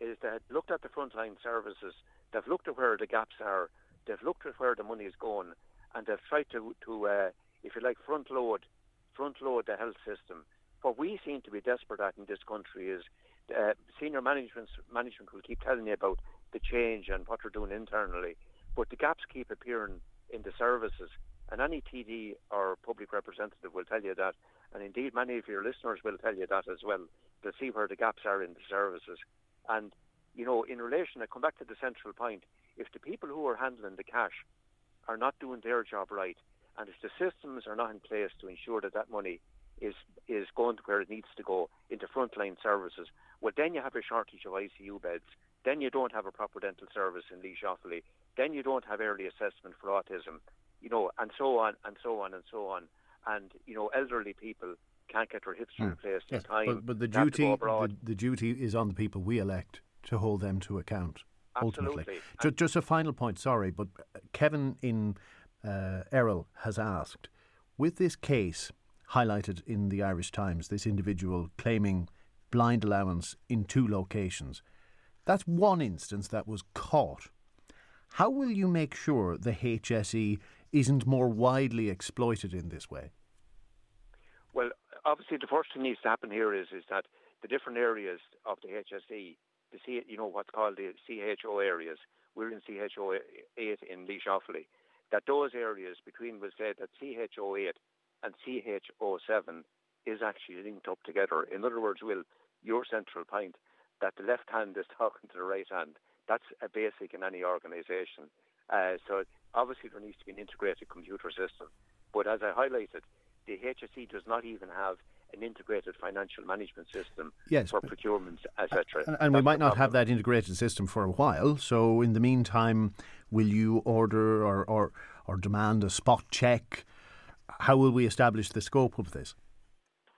is they have looked at the frontline services, they've looked at where the gaps are, they've looked at where the money is going, and they've tried to, to uh, if you like, front load, front load the health system. What we seem to be desperate at in this country is uh, senior management management will keep telling you about the change and what they're doing internally, but the gaps keep appearing in the services. And any TD or public representative will tell you that. And indeed, many of your listeners will tell you that as well. They'll see where the gaps are in the services. And, you know, in relation, I come back to the central point. If the people who are handling the cash are not doing their job right, and if the systems are not in place to ensure that that money is is going to where it needs to go into frontline services, well, then you have a shortage of ICU beds. Then you don't have a proper dental service in Laois Offaly. Then you don't have early assessment for autism you know, and so on and so on and so on. and you know elderly people can't get their hips mm. replaced yes, in time. But, but the duty the, the, duty is on the people we elect to hold them to account. Absolutely. Ultimately, just, just a final point. Sorry, but Kevin in uh, Errol has asked, with this case highlighted in the Irish Times, this individual claiming blind allowance in two locations. That's one instance that was caught. How will you make sure the HSE isn't more widely exploited in this way? Well, obviously, the first thing needs to happen here is is that the different areas of the HSE, the C, you know what's called the CHO areas. We're in CHO eight in Laois Offaly. That those areas between was said that CHO eight and CHO seven is actually linked up together. In other words, will your central point that the left hand is talking to the right hand. That's a basic in any organisation. Uh, so obviously there needs to be an integrated computer system. But as I highlighted, the HSE does not even have an integrated financial management system yes, for procurement, etc. And, and we might not have that integrated system for a while. So in the meantime, will you order or, or, or demand a spot check? How will we establish the scope of this?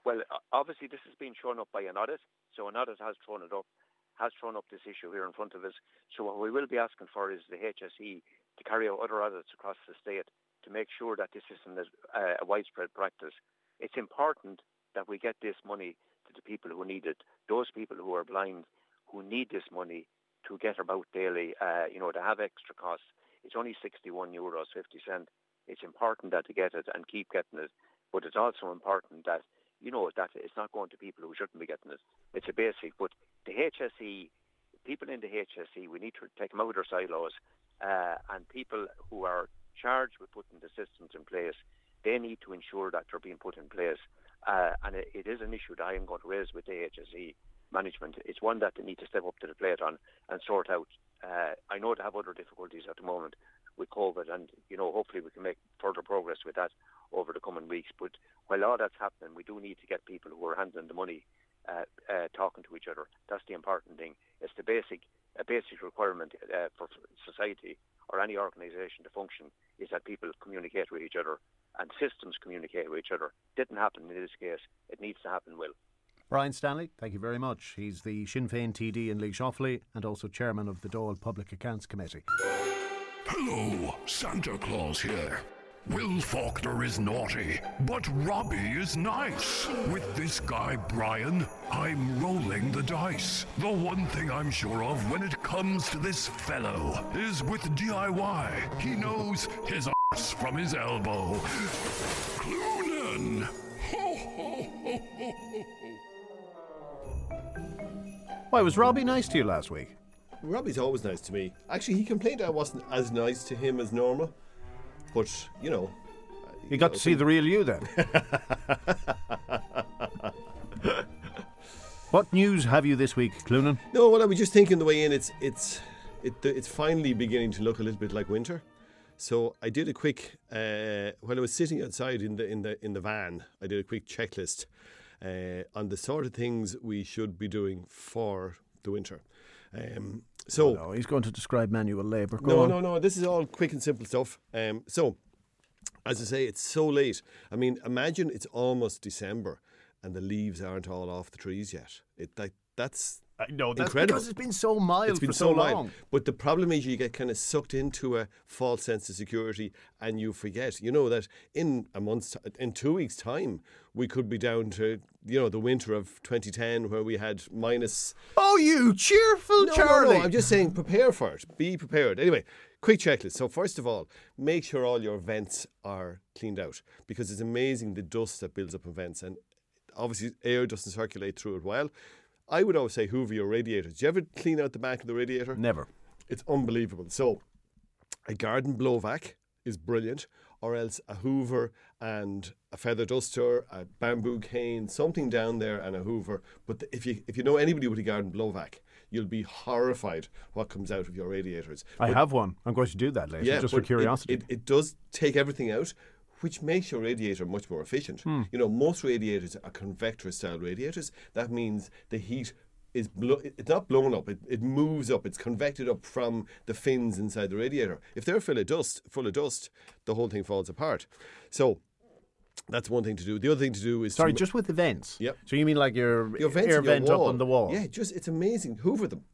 Well, obviously this has been shown up by an audit. So an audit has thrown it up, has thrown up this issue here in front of us. So what we will be asking for is the HSE to carry out other audits across the state to make sure that this isn't a, a widespread practice. It's important that we get this money to the people who need it, those people who are blind, who need this money to get about daily, uh, you know, to have extra costs. It's only 61 euros 50 cent. It's important that they get it and keep getting it, but it's also important that you know that it's not going to people who shouldn't be getting it. It's a basic, but the HSE, people in the HSE, we need to take them out of their silos, uh, and people who are charged with putting the systems in place, they need to ensure that they're being put in place. Uh, and it, it is an issue that I am going to raise with the HSE management. It's one that they need to step up to the plate on and sort out. Uh, I know they have other difficulties at the moment with COVID, and you know hopefully we can make further progress with that over the coming weeks. But while all that's happening, we do need to get people who are handling the money uh, uh, talking to each other. That's the important thing. It's the basic, a basic requirement uh, for society or any organisation to function is that people communicate with each other and systems communicate with each other. Didn't happen in this case. It needs to happen. Will. Brian Stanley, thank you very much. He's the Sinn Féin TD in Laois Offaly and also chairman of the Dáil Public Accounts Committee. Hello, Santa Claus here. Will Faulkner is naughty, but Robbie is nice. With this guy, Brian, I'm rolling the dice. The one thing I'm sure of when it comes to this fellow is with DIY. He knows his ass from his elbow. Clunan! Ho, ho, ho, ho, ho. Why, was Robbie nice to you last week? Robbie's always nice to me. Actually, he complained I wasn't as nice to him as normal. But, you know. You got to see the real you then. what news have you this week, Clunan? No, well, I was just thinking the way in, it's it's it, it's finally beginning to look a little bit like winter. So I did a quick uh, while I was sitting outside in the in the in the van. I did a quick checklist uh, on the sort of things we should be doing for the winter. Um, so oh no, he's going to describe manual labour. Go no, on. no, no. This is all quick and simple stuff. Um, so, as I say, it's so late. I mean, imagine it's almost December and the leaves aren't all off the trees yet. It that, that's I know that's Incredible. because it's been so mild it's been for so, so long. But the problem is you get kind of sucked into a false sense of security and you forget. You know that in a month, in two weeks' time we could be down to you know the winter of 2010 where we had minus. Oh, you cheerful no, Charlie! No, no, I'm just saying prepare for it. Be prepared. Anyway, quick checklist. So first of all, make sure all your vents are cleaned out because it's amazing the dust that builds up in vents and obviously air doesn't circulate through it well. I would always say hoover your radiators. Do you ever clean out the back of the radiator? Never. It's unbelievable. So, a garden blow vac is brilliant, or else a hoover and a feather duster, a bamboo cane, something down there, and a hoover. But if you if you know anybody with a garden blow vac, you'll be horrified what comes out of your radiators. I but, have one. I'm going to do that later, yeah, just for curiosity. It, it, it does take everything out, which makes your radiator much more efficient. Hmm. You know, most radiators are convector style radiators. That means the heat is blo- it's not blown up; it, it moves up. It's convected up from the fins inside the radiator. If they're full of dust, full of dust, the whole thing falls apart. So, That's one thing to do. The other thing to do is Sorry, just with the vents. Yep. So you mean like your, your vents air in your vent up on the wall? Yeah, just it's amazing. Hoover them.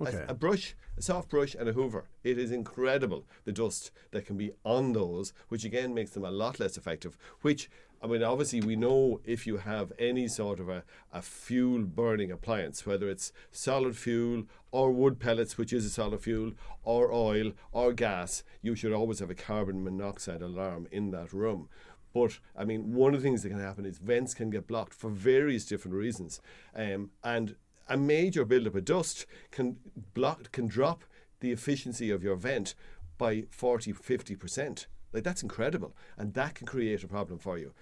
A- A, brush, a soft brush, and a Hoover. It is incredible the dust that can be on those, which again makes them a lot less effective. Which I mean, obviously, we know if you have any sort of a, a fuel burning appliance, whether it's solid fuel or wood pellets, which is a solid fuel, or oil or gas, you should always have a carbon monoxide alarm in that room. But I mean, one of the things that can happen is vents can get blocked for various different reasons, um, and a major buildup of dust can block can drop the efficiency of your vent by 40 50 percent. Like that's incredible, and that can create a problem for you.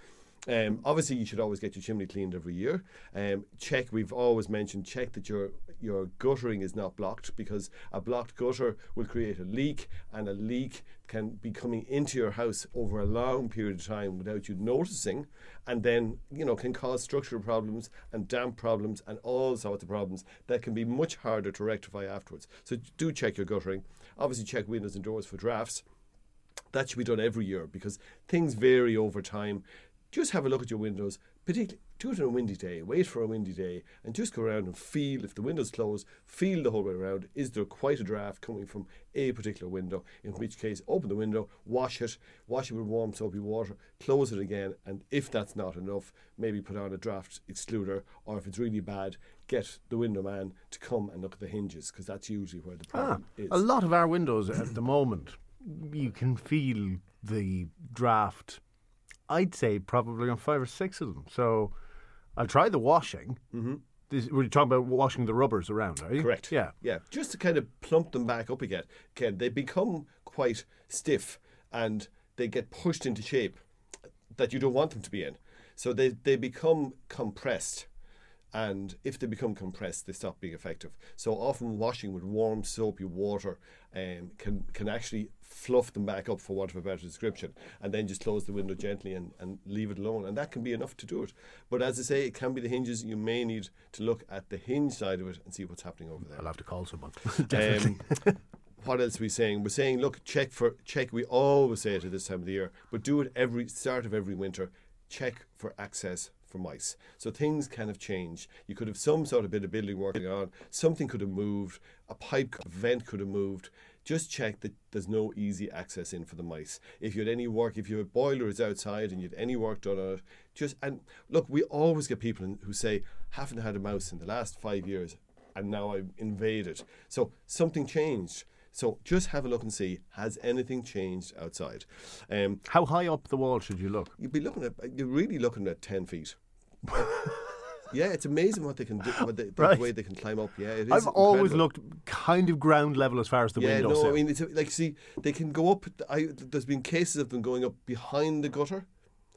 Um, obviously, you should always get your chimney cleaned every year. Um, check. We've always mentioned check that your your guttering is not blocked because a blocked gutter will create a leak, and a leak can be coming into your house over a long period of time without you noticing, and then you know can cause structural problems and damp problems and all sorts of problems that can be much harder to rectify afterwards. So do check your guttering. Obviously, check windows and doors for drafts that should be done every year because things vary over time. Just have a look at your windows, particularly do it on a windy day. Wait for a windy day and just go around and feel if the window's closed, feel the whole way around. Is there quite a draft coming from a particular window? In which case, open the window, wash it, wash it with warm soapy water, close it again, and if that's not enough, maybe put on a draft excluder, or if it's really bad, get the window man to come and look at the hinges because that's usually where the Ah, problem is. a lot of our windows at the moment, you can feel the draft. I'd say probably on five or six of them. So I'll try the washing. Mm-hmm. This, we're talking about washing the rubbers around, are you? Correct. Yeah. Yeah. Just to kind of plump them back up again. Ken, they become quite stiff and they get pushed into shape that you don't want them to be in. So they, they become compressed. And if they become compressed, they stop being effective. So often washing with warm soapy water um, can can actually fluff them back up, for want of a better description, and then just close the window gently and, and leave it alone. And that can be enough to do it. But as I say, it can be the hinges. You may need to look at the hinge side of it and see what's happening over there. I'll have to call someone. Definitely. Um, what else are we saying? We're saying, look, check for check. We always say it at this time of the year, but do it every start of every winter. Check for access for mice. So things kind of change. You could have some sort of bit of building working on. Something could have moved. A pipe vent could have moved. Just check that there's no easy access in for the mice. If you had any work, if your boiler is outside and you had any work done on it, just and look, we always get people who say haven't had a mouse in the last five years, and now I've invaded. So something changed. So just have a look and see has anything changed outside. Um, How high up the wall should you look? you'd be looking at you're really looking at ten feet. yeah, it's amazing what they can do, what they, the Right. way they can climb up. Yeah, it is I've always looked kind of ground level as far as the yeah, window no, sill. I mean, it's like see, they can go up. I, there's been cases of them going up behind the gutter,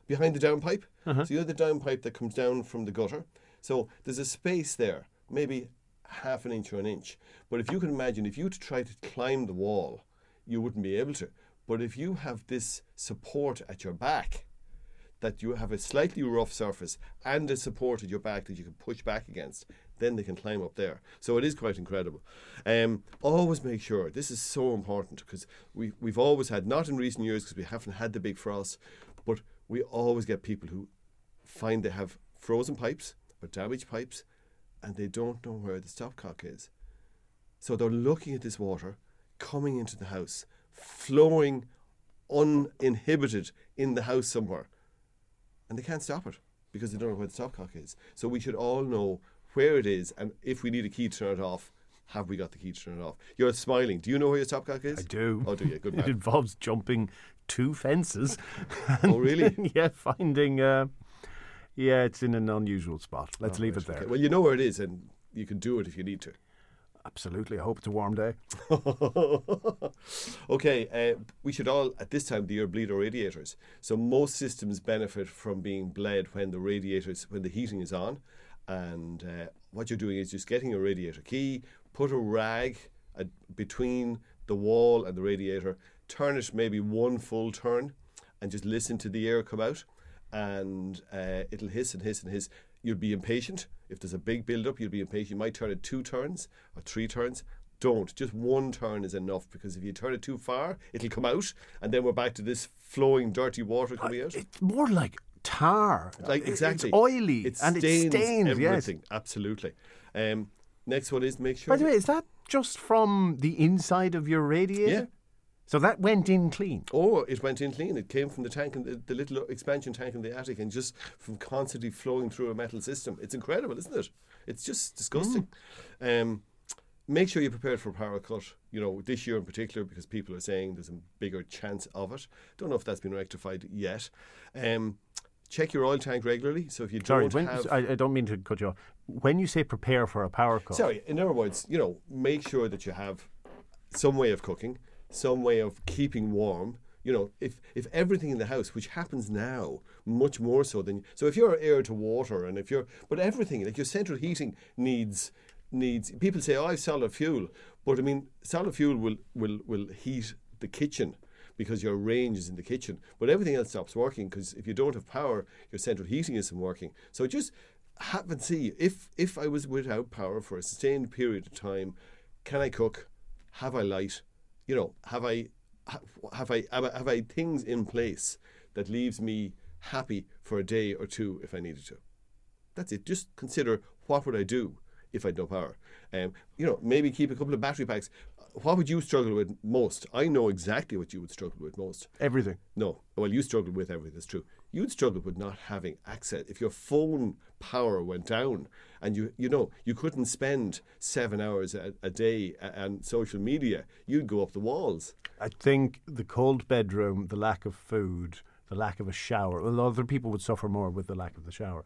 behind the downpipe. Uh-huh. So you have the downpipe that comes down from the gutter. So there's a space there, maybe half an inch or an inch. But if you can imagine, if you try to climb the wall, you wouldn't be able to. But if you have this support at your back, that you have a slightly rough surface and a support at your back that you can push back against, then they can climb up there. So it is quite incredible. Um, always make sure this is so important because we we've always had not in recent years because we haven't had the big frost, but we always get people who find they have frozen pipes or damaged pipes, and they don't know where the stopcock is. So they're looking at this water coming into the house, flowing uninhibited in the house somewhere and they can't stop it because they don't know where the stopcock is. So we should all know where it is, and if we need a key to turn it off, have we got the key to turn it off? You're smiling. Do you know where your stopcock is? I do. Oh, do you? Good It involves jumping two fences. Oh, really? yeah, finding. Uh, yeah, it's in an unusual spot. Let's Oh, leave right, it there. okay. Well, you know where it is, and you can do it if you need to. Absolutely. I hope it's a warm day. okay, uh, we should all at this time of the year bleed our radiators. So most systems benefit from being bled when the radiators when the heating is on, and uh, what you're doing is just getting a radiator key, put a rag uh, between the wall and the radiator, turn it maybe one full turn, and just listen to the air come out, and uh, it'll hiss and hiss and hiss. You'll be impatient if there's a big build up. You'll be impatient. You might turn it two turns or three turns don't. Just one turn is enough because if you turn it too far, it'll come out, and then we're back to this flowing, dirty water coming out. It's more like tar. Like exactly, It's oily It and stains it stains. everything. Yes. Absolutely. Um, next one is make sure. By the way, is that just from the inside of your radiator? Yeah. So that went in clean. Or it went in clean. It came from the tank, in the, the little expansion tank in the attic, and just from constantly flowing through a metal system. It's incredible, isn't it? It's just disgusting. Um, make sure you're prepared for a power cut. You know, this year in particular, because people are saying there's a bigger chance of it. Don't know if that's been rectified yet. Um, check your oil tank regularly. So if you Sorry, don't when, have, I, I don't mean to cut you off. When you say prepare for a power cut, Sorry, in other words, you know, make sure that you have some way of cooking, some way of keeping warm. You know, if if everything in the house, which happens now much more so than so, if you're air to water, and if you're, but everything like your central heating needs needs. People say, "Oh, I have solid fuel," but I mean, solid fuel will will will heat the kitchen because your range is in the kitchen, but everything else stops working because if you don't have power, your central heating isn't working. So just have and see if if I was without power for a sustained period of time, can I cook? Have I light? You know, have I have I have I, have I things in place that leaves me happy for a day or two if I needed to? That's it. Just consider what would I do if I had no power. Um, you know, maybe keep a couple of battery packs. What would you struggle with most? I know exactly what you would struggle with most. everything. No. Well, you struggled with everything. That's true. You'd struggle with not having access. If your phone power went down, and you you know you couldn't spend seven hours a, a day on social media, you'd go up the walls. I think the cold bedroom, the lack of food, the lack of a shower. Well, other people would suffer more with the lack of the shower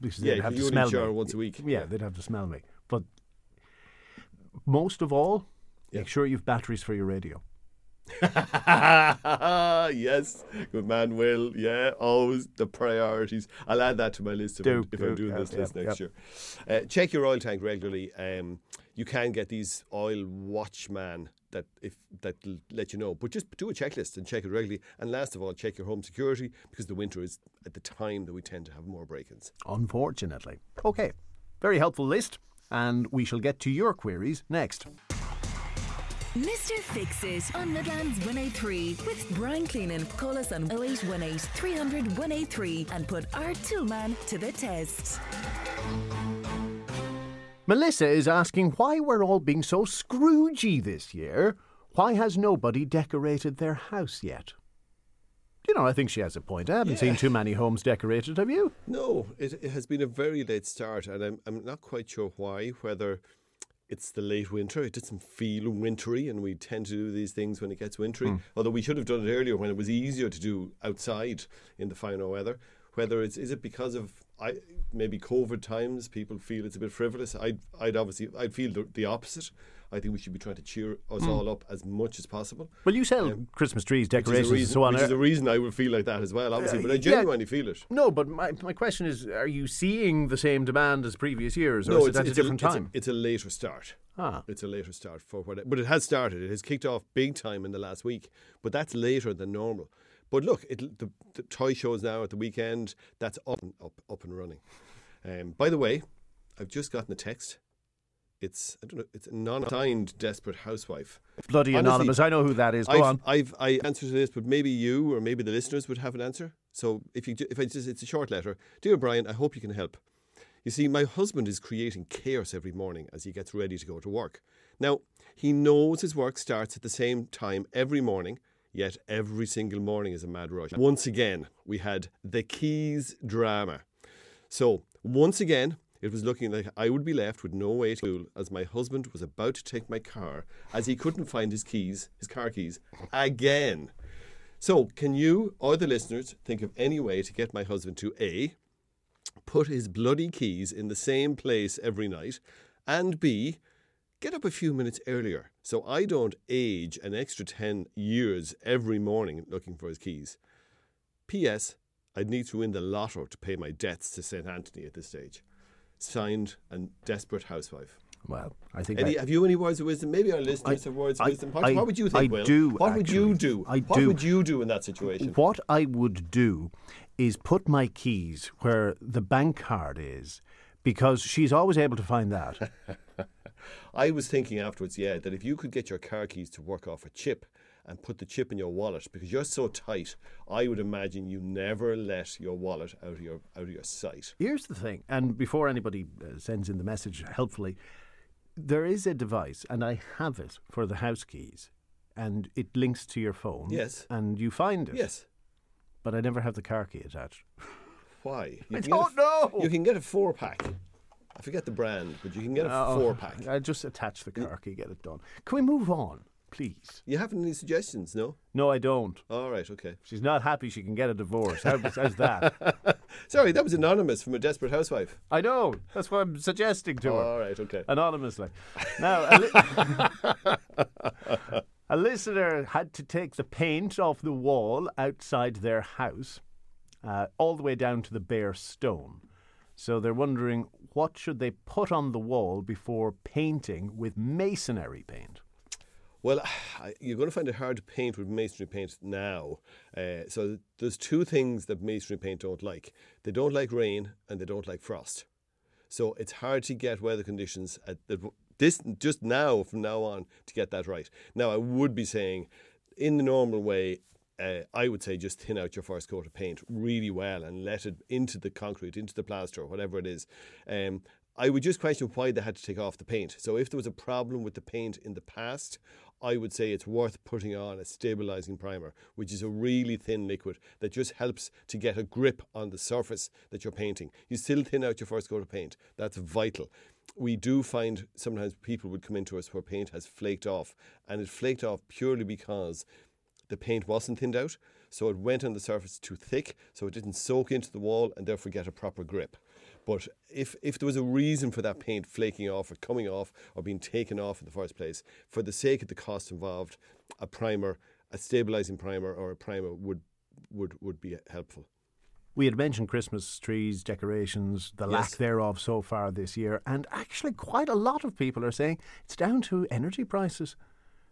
because Yeah, they'd have you to smell shower me. once a week. Yeah, Yeah. they'd have to smell me. But most of all, Yeah. make sure you've batteries for your radio. yes, good man, Will. Yeah, always the priorities. I'll add that to my list if, Do, I'm, if do, I'm doing yeah, this list yeah, next year. Uh, check your oil tank regularly. Um, you can get these oil watchman that if that let you know, but just do a checklist and check it regularly. And last of all, check your home security because the winter is at the time that we tend to have more break-ins. Unfortunately. Okay, very helpful list, and we shall get to your queries next. Mr. Fix It on Midlands 103 with Brian Cleanan. Call us on 0818 300 183 and put our toolman to the test. Melissa is asking why we're all being so Scroogey this year. Why has nobody decorated their house yet? You know, I think she has a point. I haven't seen too many homes decorated, have you? No, it, it has been a very late start, and I'm, I'm not quite sure why. Whether it's the late winter, it doesn't feel wintry, and we tend to do these things when it gets wintry. Hmm. Although we should have done it earlier when it was easier to do outside in the finer weather. Whether it's is it because of I maybe COVID times, people feel it's a bit frivolous. I'd I'd obviously I'd feel the, the opposite. I think we should be trying to cheer us all up as much as possible. Well, you sell Christmas trees, decorations, reason, and so on. which is Uh, a reason I would feel like that as well, obviously. but I yeah. genuinely feel it. no, but my, my question is are you seeing the same demand as previous years, or No, is it's, it at it's a different it's time? it's a later start. Ah. It's a later start for what, but it has started. It has kicked off big time in the last week, but that's later than normal. But look, it, the, the toy shows now at the weekend. That's up and up, up and running. Um, by the way, I've just gotten a text. It's I don't know. It's a non-signed desperate housewife. Bloody Honestly, anonymous. I know who that is. Go I've, on. I've I answered to this, but maybe you or maybe the listeners would have an answer. So if you if I just it's a short letter, dear Brian, I hope you can help. You see, my husband is creating chaos every morning as he gets ready to go to work. Now he knows his work starts at the same time every morning. Yet every single morning is a mad rush. Once again, we had the keys drama. So, once again, it was looking like I would be left with no way to school as my husband was about to take my car as he couldn't find his keys, his car keys, again. So, can you or the listeners think of any way to get my husband to A, put his bloody keys in the same place every night, and B, get up a few minutes earlier so I don't age an extra 10 years every morning looking for his keys? P.S. I'd need to win the lotto to pay my debts to St. Anthony at this stage. Signed, and desperate housewife. Well, I think Any, I- have you any words of wisdom? Maybe our listeners have words of I- wisdom. What, I- what would you think, I Will? do, What would you do? I what do. would you do in that situation? What I would do is put my keys where the bank card is because she's always able to find that. I was thinking afterwards, yeah, that if you could get your car keys to work off a chip and put the chip in your wallet because you're so tight. I would imagine you never let your wallet out of your out of your sight. Here's the thing, and before anybody uh, sends in the message helpfully, there is a device, and I have it for the house keys, and it links to your phone. Yes. And you find it. Yes. But I never have the car key attached. Why? You I a don't f- know. You can get a four pack. I forget the brand, but you can get a Oh, four pack. I just attach the car key, get it done. Can we move on, please? You haven't any suggestions, no? No, I don't. All right, okay. She's not happy, she can get a divorce. How, how's that? Sorry, that was anonymous from a desperate housewife. I know. That's what I'm suggesting to her. All right, okay. anonymously. Now, a, li- a listener had to take the paint off the wall outside their house, uh, all the way down to the bare stone. So they're wondering what should they put on the wall before painting with masonry paint. Well, you're going to find it hard to paint with masonry paint now. Uh, so there's two things that masonry paint don't like. They don't like rain and they don't like frost. So it's hard to get weather conditions at the, this just now from now on to get that right. Now I would be saying, in the normal way, uh, I would say just thin out your first coat of paint really well and let it into the concrete, into the plaster, whatever it is. Um, I would just question why they had to take off the paint. So if there was a problem with the paint in the past, I would say it's worth putting on a stabilizing primer, which is a really thin liquid that just helps to get a grip on the surface that you're painting. You still thin out your first coat of paint. That's vital. We do find sometimes people would come into us where paint has flaked off, and it flaked off purely because the paint wasn't thinned out, so it went on the surface too thick, so it didn't soak into the wall and therefore get a proper grip. But if, if there was a reason for that paint flaking off or coming off or being taken off in the first place, for the sake of the cost involved, a primer, a stabilizing primer or a primer would would, would be helpful. We had mentioned Christmas trees, decorations, the lack thereof so far this year, and actually, quite a lot of people are saying it's down to energy prices.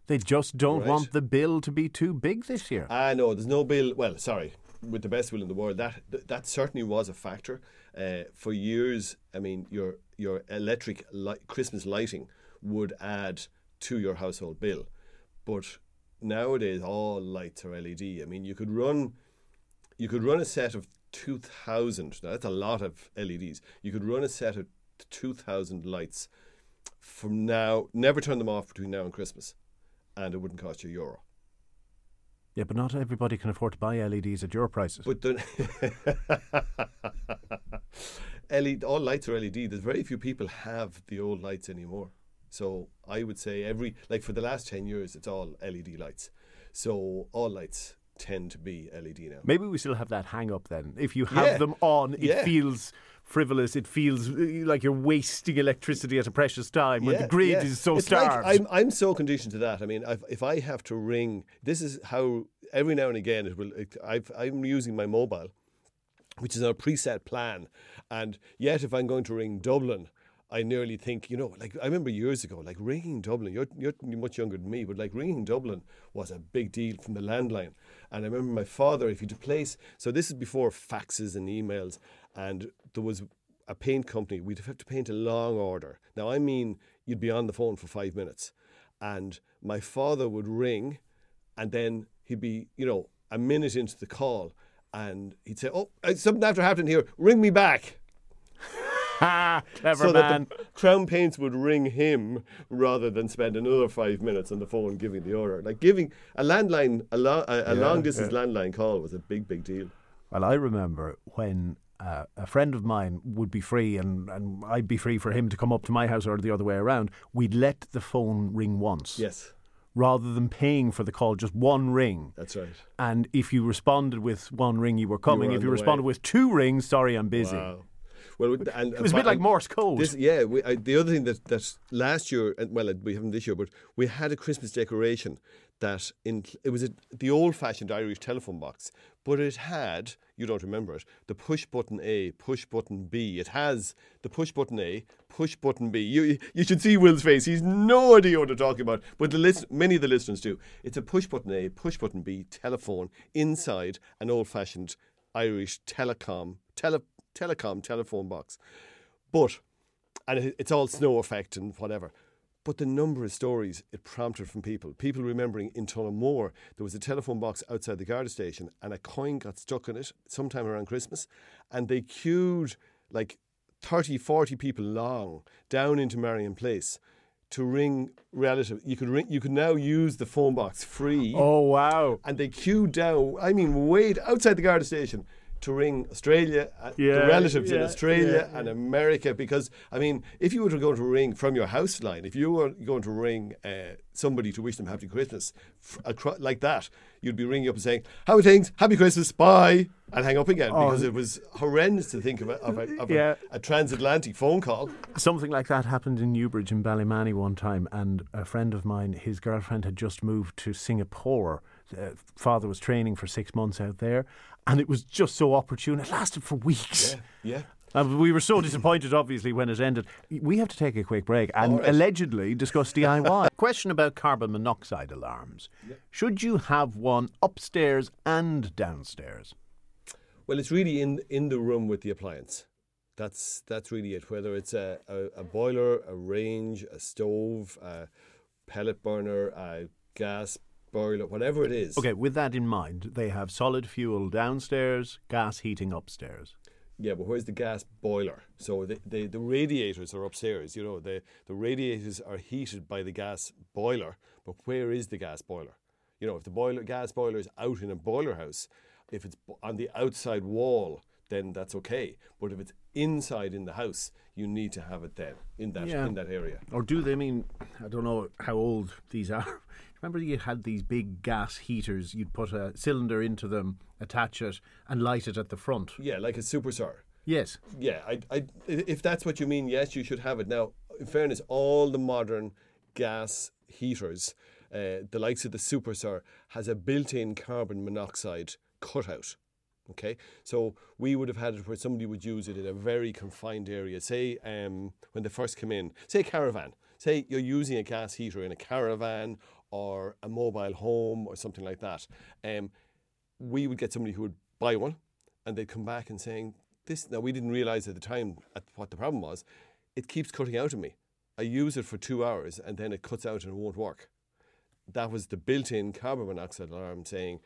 They just don't Right. want the bill to be too big this year. I know there's no bill. Well, sorry, with the best will in the world, that that certainly was a factor. Uh, for years, I mean, your your electric li- Christmas lighting would add to your household bill, but nowadays all lights are LED. I mean, you could run you could run a set of two thousand. Now that's a lot of LEDs. You could run a set of two thousand lights from now. Never turn them off between now and Christmas, and it wouldn't cost you a euro. Yeah, but not everybody can afford to buy LEDs at your prices. But the LED, all lights are LED. There's very few people have the old lights anymore. So I would say every like for the last ten years, it's all LED lights. So all lights tend to be LED now. Maybe we still have that hang up then. If you have Yeah. them on, it Yeah. feels frivolous. It feels uh, like you're wasting electricity at a precious time when the grid is so It's starved. Like I'm, I'm so conditioned to that. I mean, I've, if I have to ring, this is how every now and again it will. It, I've, I'm using my mobile, which is our preset plan, and yet if I'm going to ring Dublin. I nearly think, you know, like I remember years ago, like ringing Dublin. You're, you're much younger than me, but like ringing Dublin was a big deal from the landline. And I remember my father, if you would place, so this is before faxes and emails, and there was a paint company, we'd have to paint a long order. Now, I mean, you'd be on the phone for five minutes, and my father would ring, and then he'd be, you know, a minute into the call, and he'd say, "Oh, uh, something after happened here. Ring me back." ha! Clever so man. that the Crown Paints would ring him rather than spend another five minutes on the phone giving the order. Like giving a landline, a, lo- a, a Yeah, long distance landline call was a big, big deal. Well, I remember when uh, a friend of mine would be free and, and I'd be free for him to come up to my house or the other way around. We'd let the phone ring once. Yes, Rather than paying for the call, just one ring. that's right. And if you responded with one ring, you were coming. were if you responded way. with two rings, sorry, I'm busy. Wow. Well, and It was a bit like Morse code. This, yeah, we, I, the other thing that, that last year, and well, we haven't this year, but we had a Christmas decoration that in it was a, the old-fashioned Irish telephone box, but it had you don't remember it the push button A, push button B. It has the push button A, push button B. You you should see Will's face; he's no idea what they're talking about. But the list, many of the listeners do. It's a push button A, push button B telephone inside an old-fashioned Irish telecom tele, telecom telephone box, but and it's all snow effect and whatever. But the number of stories it prompted from people, people remembering in Tullamore, there was a telephone box outside the Garda station and a coin got stuck in it sometime around Christmas. And they queued like 30, 40 people long down into Marion Place to ring relative. You could ring, you could now use the phone box free. Oh wow! And they queued down. I mean, wait outside the Garda station to ring Australia, uh, Yeah, the relatives in Australia yeah, and America. Because I mean, if you were to go to ring from your house line, if you were going to ring uh, somebody to wish them happy Christmas, f- acro- like that, you'd be ringing up and saying, "How are things? Happy Christmas, bye," and hang up again Oh. because it was horrendous to think of a, of a, of Yeah. a, a transatlantic phone call. Something like that happened in Newbridge in Ballymany one time, and a friend of mine, his girlfriend had just moved to Singapore. Uh, father was training for six months out there, and it was just so opportune. It lasted for weeks. Yeah, yeah. And we were so disappointed, obviously, when it ended. We have to take a quick break and right. allegedly discuss DIY. Question about carbon monoxide alarms. Should you have one upstairs and downstairs? Well, it's really in in the room with the appliance. That's that's really it. Whether it's a, a, a boiler, a range, a stove, a pellet burner, a gas boiler, whatever it is. Okay, with that in mind, they have solid fuel downstairs, gas heating upstairs. Yeah, but where's the gas boiler? So the, the, the radiators are upstairs. You know, the, the radiators are heated by the gas boiler. But where is the gas boiler? You know, if the boiler gas boiler is out in a boiler house, if it's on the outside wall, then that's okay. But if it's inside in the house, you need to have it then in that Yeah. in that area. Or do they mean, I don't know how old these are. Remember, you had these big gas heaters, you'd put a cylinder into them, attach it, and light it at the front. Yeah, like a super SAR. Yes. Yeah, I, I, if that's what you mean, yes, you should have it. Now, in fairness, all the modern gas heaters, uh, the likes of the Superser, has a built-in carbon monoxide cutout. Okay, so we would have had it where somebody would use it in a very confined area. Say um, when they first come in, say a caravan. Say you're using a gas heater in a caravan or a mobile home or something like that. Um, we would get somebody who would buy one and they'd come back and saying, This now we didn't realise at the time at what the problem was, it keeps cutting out of me. I use it for two hours and then it cuts out and it won't work. That was the built in carbon monoxide alarm saying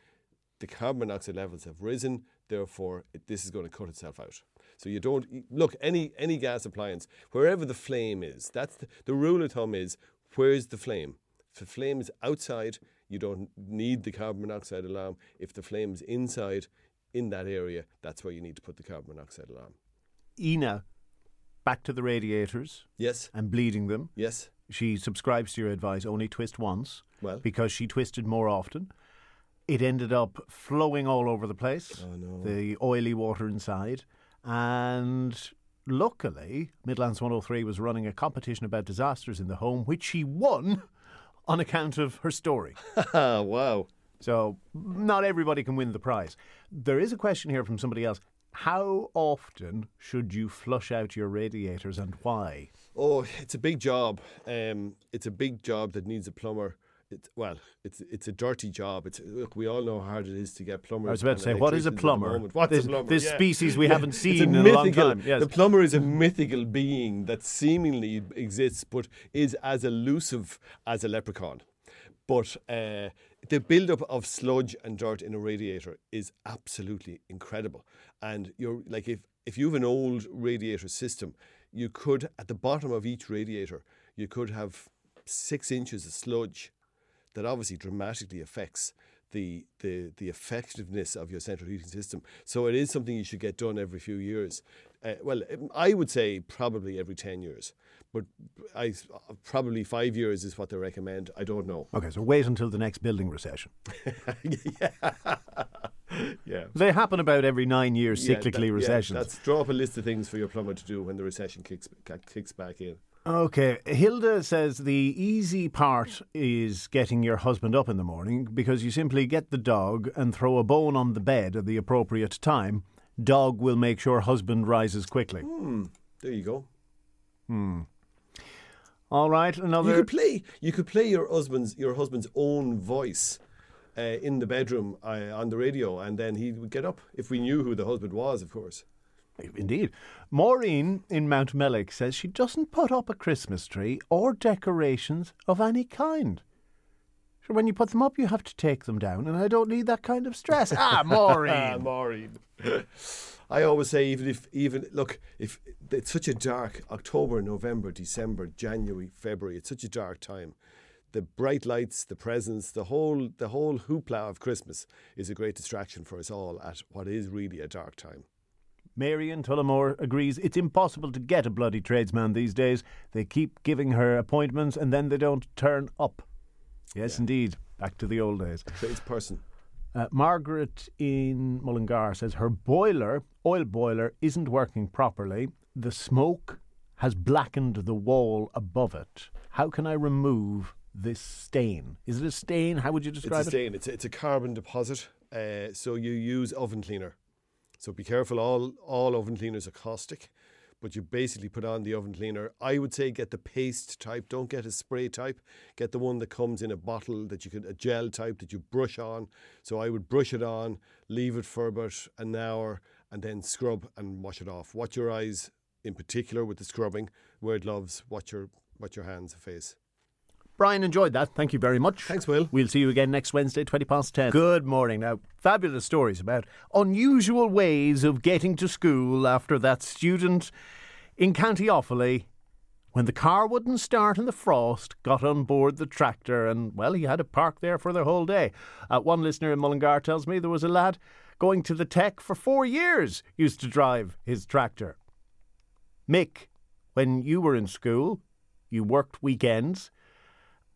the carbon monoxide levels have risen, therefore it, this is going to cut itself out. So you don't look any any gas appliance wherever the flame is. That's the, the rule of thumb is where's the flame. If the flame is outside, you don't need the carbon monoxide alarm. If the flame is inside, in that area, that's where you need to put the carbon monoxide alarm. Ina, back to the radiators Yes, and bleeding them. yes. She subscribes to your advice only twist once Well. because she twisted more often. It ended up flowing all over the place, Oh, no. the oily water inside. And luckily, Midlands 103 was running a competition about disasters in the home, which she won on account of her story. Wow. So not everybody can win the prize. There is a question here from somebody else. How often should you flush out your radiators and why? Oh, it's a big job. Um, it's a big job that needs a plumber. It's, well, it's it's a dirty job. It's look, we all know how hard it is to get plumbers. I was about to say, what is a electricians at the plumber? What's This- a plumber? this Yeah. species we haven't seen in a long time, yes. The plumber is a mythical being that seemingly exists, but is as elusive as a leprechaun. But uh, the build-up of sludge and dirt in a radiator is absolutely incredible. And you're like, if if you have an old radiator system, you could at the bottom of each radiator, you could have six inches of sludge that obviously dramatically affects the, the the effectiveness of your central heating system. So it is something you should get done every few years. Uh, well, I would say probably every ten years, but I probably five years is what they recommend. I don't know. Okay, so wait until the next building recession. Yeah. yeah. They happen about every nine years, Yeah, cyclically that- yeah, recessions. that's draw up a list of things for your plumber to do when the recession kicks kicks back in. Okay, Hilda says the easy part is getting your husband up in the morning because you simply get the dog and throw a bone on the bed at the appropriate time. Dog will make sure husband rises quickly. There you go. All right, another. You could play. You could play your husband's your husband's own voice uh, in the bedroom uh, on the radio, and then he would get up if we knew who the husband was, of course. Indeed. Maureen in Mountmellick says she doesn't put up a Christmas tree or decorations of any kind. So when you put them up, you have to take them down, and I don't need that kind of stress. ah, Maureen. Ah, Maureen. I always say, even if, even look, if it's such a dark October, November, December, January, February, it's such a dark time. The bright lights, the presents, the whole, the whole hoopla of Christmas is a great distraction for us all at what is really a dark time. Marion Tullamore agrees it's impossible to get a bloody tradesman these days. They keep giving her appointments and then they don't turn up. Yes, indeed. Back to the old days. Tradesperson. Uh, Margaret in Mullingar says her boiler, oil boiler, isn't working properly. The smoke has blackened the wall above it. How can I remove this stain? Is it a stain? How would you describe it? it's a stain. It's a, it's a carbon deposit. Uh, so you use oven cleaner. So be careful. All all oven cleaners are caustic but you basically put on the oven cleaner. I would say get the paste type, don't get a spray type. Get the one that comes in a bottle that you could, a gel type that you brush on. So I would brush it on, leave it for about an hour, and then scrub and wash it off. Watch your eyes in particular with the scrubbing, wear gloves, watch your, watch your hands and face. Brian enjoyed that. Thank you very much. Thanks, Will. We'll see you again next Wednesday, 20 past 10. Good morning. Now, fabulous stories about unusual ways of getting to school after that student in County Offaly when the car wouldn't start in the frost, got on board the tractor, and, well, he had to park there for the whole day. Uh, one listener in Mullingar tells me there was a lad going to the tech for four years, used to drive his tractor. Mick, when you were in school, you worked weekends,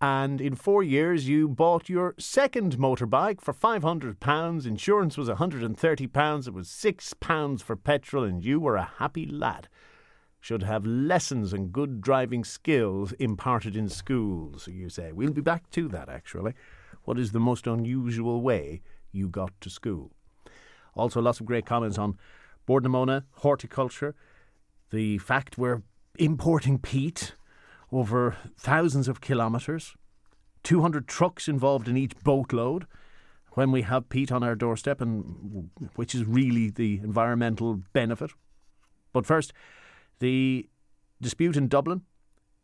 and in four years you bought your second motorbike for £500. Insurance was £130. It was £6 for petrol, and you were a happy lad should have lessons and good driving skills imparted in schools, you say. We'll be back to that, actually. What is the most unusual way you got to school? Also, lots of great comments on Bord na Móna, horticulture, the fact we're importing peat over thousands of kilometres, 200 trucks involved in each boatload when we have peat on our doorstep, and which is really the environmental benefit. But first, the dispute in Dublin,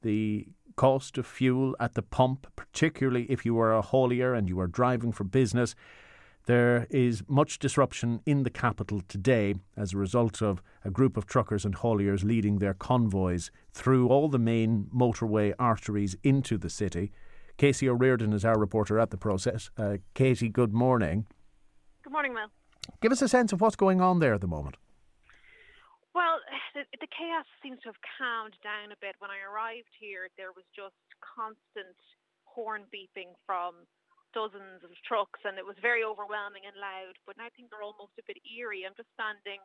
the cost of fuel at the pump, particularly if you are a haulier and you are driving for business, there is much disruption in the capital today as a result of a group of truckers and hauliers leading their convoys through all the main motorway arteries into the city. Casey O'Riordan is our reporter at the process. Uh, Katie, good morning. Good morning, Mel. Give us a sense of what's going on there at the moment. Well, the, the chaos seems to have calmed down a bit. When I arrived here, there was just constant horn beeping from dozens of trucks, and it was very overwhelming and loud. But now things are almost a bit eerie. I'm just standing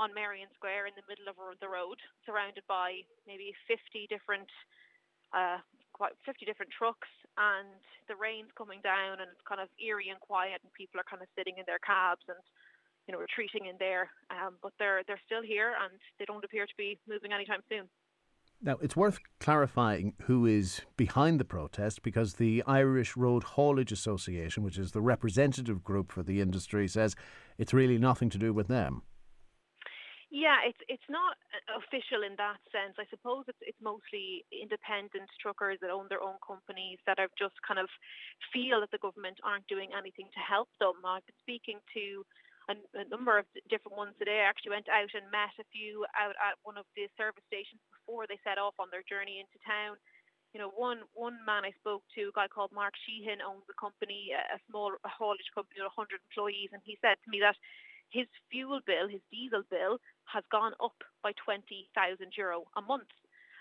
on Merrion Square in the middle of the road, surrounded by maybe 50 different, uh, quite 50 different trucks, and the rain's coming down, and it's kind of eerie and quiet, and people are kind of sitting in their cabs and you know, retreating in there. Um, but they're they're still here, and they don't appear to be moving anytime soon. Now, it's worth clarifying who is behind the protest because the Irish Road Haulage Association, which is the representative group for the industry, says it's really nothing to do with them. Yeah, it's it's not uh, official in that sense. I suppose it's it's mostly independent truckers that own their own companies that are just kind of feel that the government aren't doing anything to help them. I've been speaking to a, a number of different ones today. I actually went out and met a few out at one of the service stations before they set off on their journey into town. You know, one one man I spoke to, a guy called Mark Sheehan, owns a company, a small haulage company with 100 employees, and he said to me that his fuel bill, his diesel bill, has gone up by 20,000 euro a month.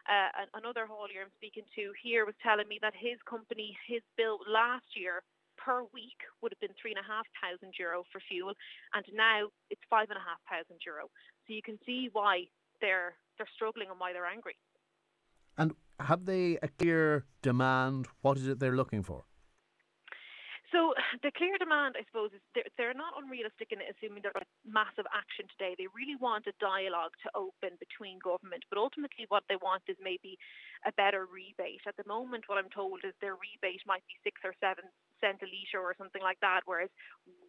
Uh, another haulier I'm speaking to here was telling me that his company, his bill last year per week would have been three and a half thousand euro for fuel, and now it's five and a half thousand euro. So you can see why they're they're struggling and why they're angry. And have they a clear demand? What is it they're looking for? So the clear demand, I suppose, is they're, they're not unrealistic in assuming there's massive action today. They really want a dialogue to open between government, but ultimately what they want is maybe a better rebate. At the moment, what I'm told is their rebate might be six or seven cent a litre or something like that, whereas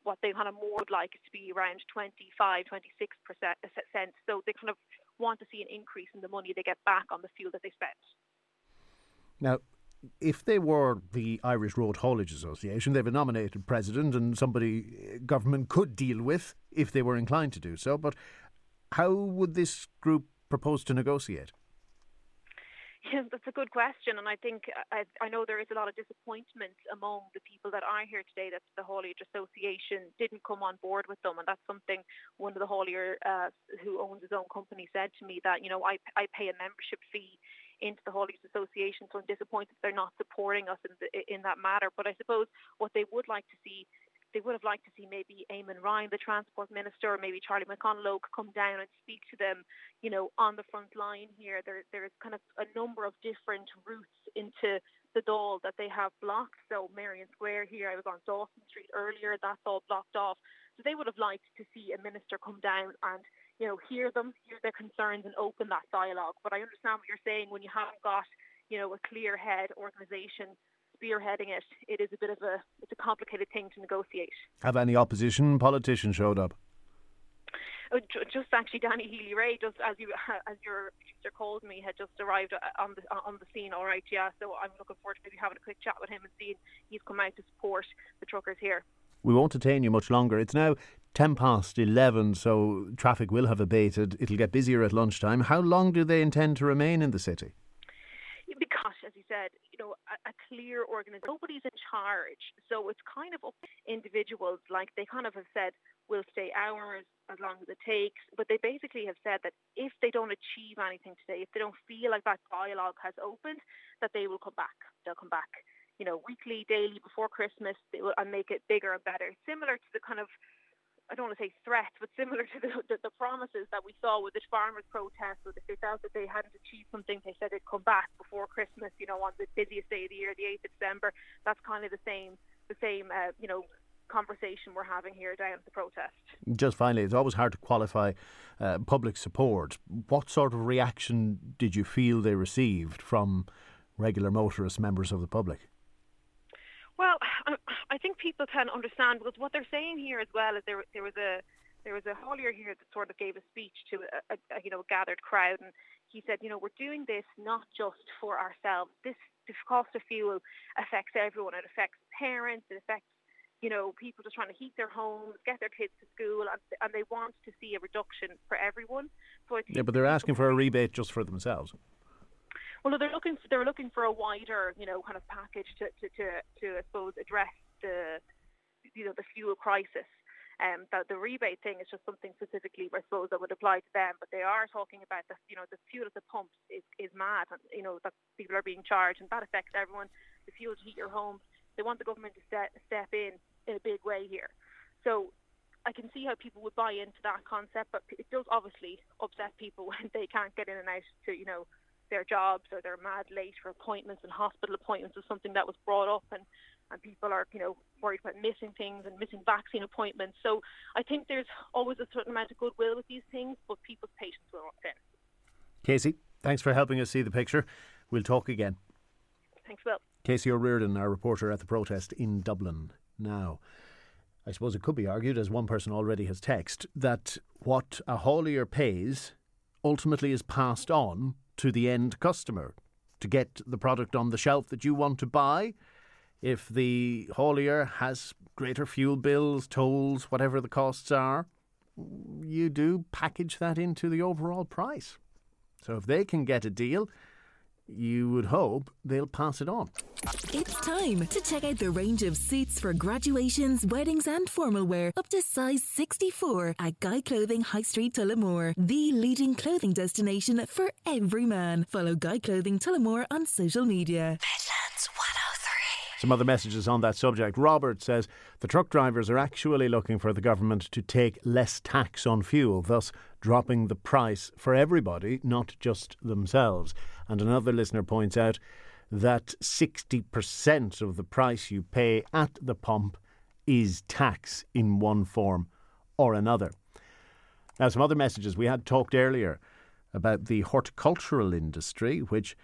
what they kind of more would like is to be around 25, 26 percent cents. So they kind of want to see an increase in the money they get back on the fuel that they spend. Now, if they were the Irish Road Haulage Association, they have a nominated president and somebody uh, government could deal with if they were inclined to do so. But how would this group propose to negotiate? Yeah, that's a good question, and I think I, I, know there is a lot of disappointment among the people that are here today that the Haulage Association didn't come on board with them, and that's something one of the haulier uh, who owns his own company said to me that you know I I pay a membership fee into the Haulage Association, so I'm disappointed they're not supporting us in the, in that matter. But I suppose what they would like to see they would have liked to see maybe Eamon Ryan, the Transport Minister, or maybe Charlie McConalogue come down and speak to them, you know, on the front line here. There, there's kind of a number of different routes into the Dáil that they have blocked. So Merrion Square here, I was on Dawson Street earlier, that's all blocked off. So they would have liked to see a minister come down and, you know, hear them, hear their concerns and open that dialogue. But I understand what you're saying when you haven't got, you know, a clear head organisation spearheading it, it is a bit of a it's a complicated thing to negotiate. Have any opposition politicians showed up? Oh, just actually, Danny Healy-Rae, just as you as your producer called me, had just arrived uh, on the on the scene. All right, yeah. So I'm looking forward to maybe having a quick chat with him and seeing he's come out to support the truckers here. We won't detain you much longer. It's now 10 past 11, so traffic will have abated. It'll get busier at lunchtime. How long do they intend to remain in the city? Said, you know, a, a clear organization. Nobody's in charge, so it's kind of up individuals. Like they kind of have said, we'll stay hours as long as it takes, but they basically have said that if they don't achieve anything today, if they don't feel like that dialogue has opened, that they will come back. They'll come back, you know, weekly, daily before Christmas, they will, and make it bigger and better. Similar to the kind of I don't want to say threats, but similar to the, the, the promises that we saw with the farmers' protest, or if they felt that they hadn't achieved something, they said they'd come back before Christmas. You know, on the busiest day of the year, the eighth of December. That's kind of the same, the same, uh, you know, conversation we're having here down at the protest. Just finally, it's always hard to qualify uh, public support. What sort of reaction did you feel they received from regular motorists, members of the public? Well, I think people can understand because what they're saying here as well is there there was a there was a haulier here that sort of gave a speech to a, a, you know a gathered crowd and he said you know we're doing this not just for ourselves. This the cost of fuel affects everyone. It affects parents. It affects you know people just trying to heat their homes get their kids to school and, and they want to see a reduction for everyone. So yeah but they're asking for a rebate just for themselves well, they're looking for, they're looking for a wider, you know, kind of package to, to, to, to I suppose, address the, you know, the fuel crisis. Um, that the rebate thing is just something specifically, I suppose, that would apply to them. But they are talking about the, you know, the fuel at the pumps is, is mad, and you know that people are being charged, and that affects everyone. The fuel to heat your home, they want the government to step step in in a big way here. So I can see how people would buy into that concept, but it does obviously upset people when they can't get in and out to, you know, their jobs or they're mad late for appointments and hospital appointments is something that was brought up and and people are you know worried about missing things and missing vaccine appointments. So I think there's always a certain amount of goodwill with these things but people's patience will run thin. Casey thanks for helping us see the picture. We'll talk again. Thanks Will. Casey O'Riordan our reporter at the protest in Dublin now. I suppose it could be argued, as one person already has texted, that what a haulier pays ultimately is passed on to the end customer to get the product on the shelf that you want to buy. If the haulier has greater fuel bills, tolls, whatever the costs are, you do package that into the overall price. So if they can get a deal, you would hope they'll pass it on. It's time to check out the range of suits for graduations, weddings, and formal wear up to size 64 at Guy Clothing High Street, Tullamore, the leading clothing destination for every man. Follow Guy Clothing Tullamore on social media. Midlands 103. Some other messages on that subject. Robert says the truck drivers are actually looking for the government to take less tax on fuel, thus dropping the price for everybody, not just themselves. And another listener points out that 60% of the price you pay at the pump is tax in one form or another. Now, some other messages. We had talked earlier about the horticultural industry, which,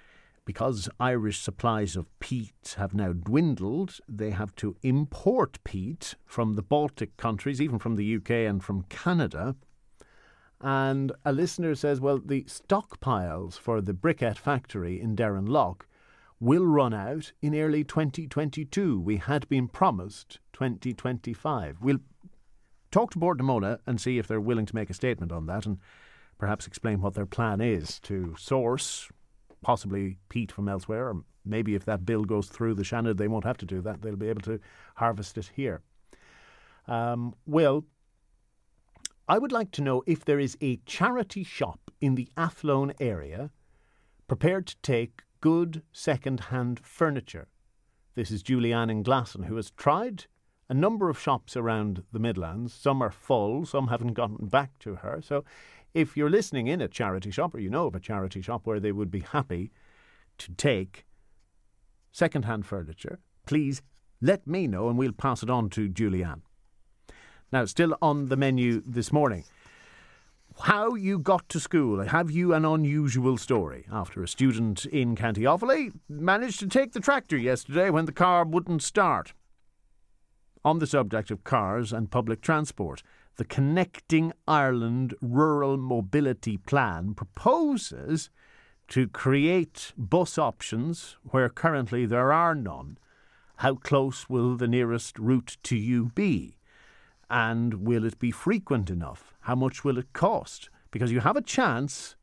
because Irish supplies of peat have now dwindled, they have to import peat from the Baltic countries, even from the UK and from Canada. And a listener says, well, the stockpiles for the briquette factory in Derrinlough will run out in early 2022. We had been promised 2025. We'll talk to Bord na Móna and see if they're willing to make a statement on that and perhaps explain what their plan is to source possibly peat from elsewhere, or maybe if that bill goes through the Shannon, they won't have to do that. They'll be able to harvest it here. Um, Will, I would like to know if there is a charity shop in the Athlone area prepared to take good second hand furniture. This is Julianne in Glasson, who has tried a number of shops around the Midlands. Some are full, some haven't gotten back to her. So if you're listening in a charity shop or you know of a charity shop where they would be happy to take second hand furniture, please let me know and we'll pass it on to Julianne. Now, still on the menu this morning. How you got to school. Have you an unusual story? After a student in County Offaly managed to take the tractor yesterday when the car wouldn't start. On the subject of cars and public transport, the Connecting Ireland Rural Mobility Plan proposes to create bus options where currently there are none. How close will the nearest route to you be? And will it be frequent enough? How much will it cost? Because you have a chance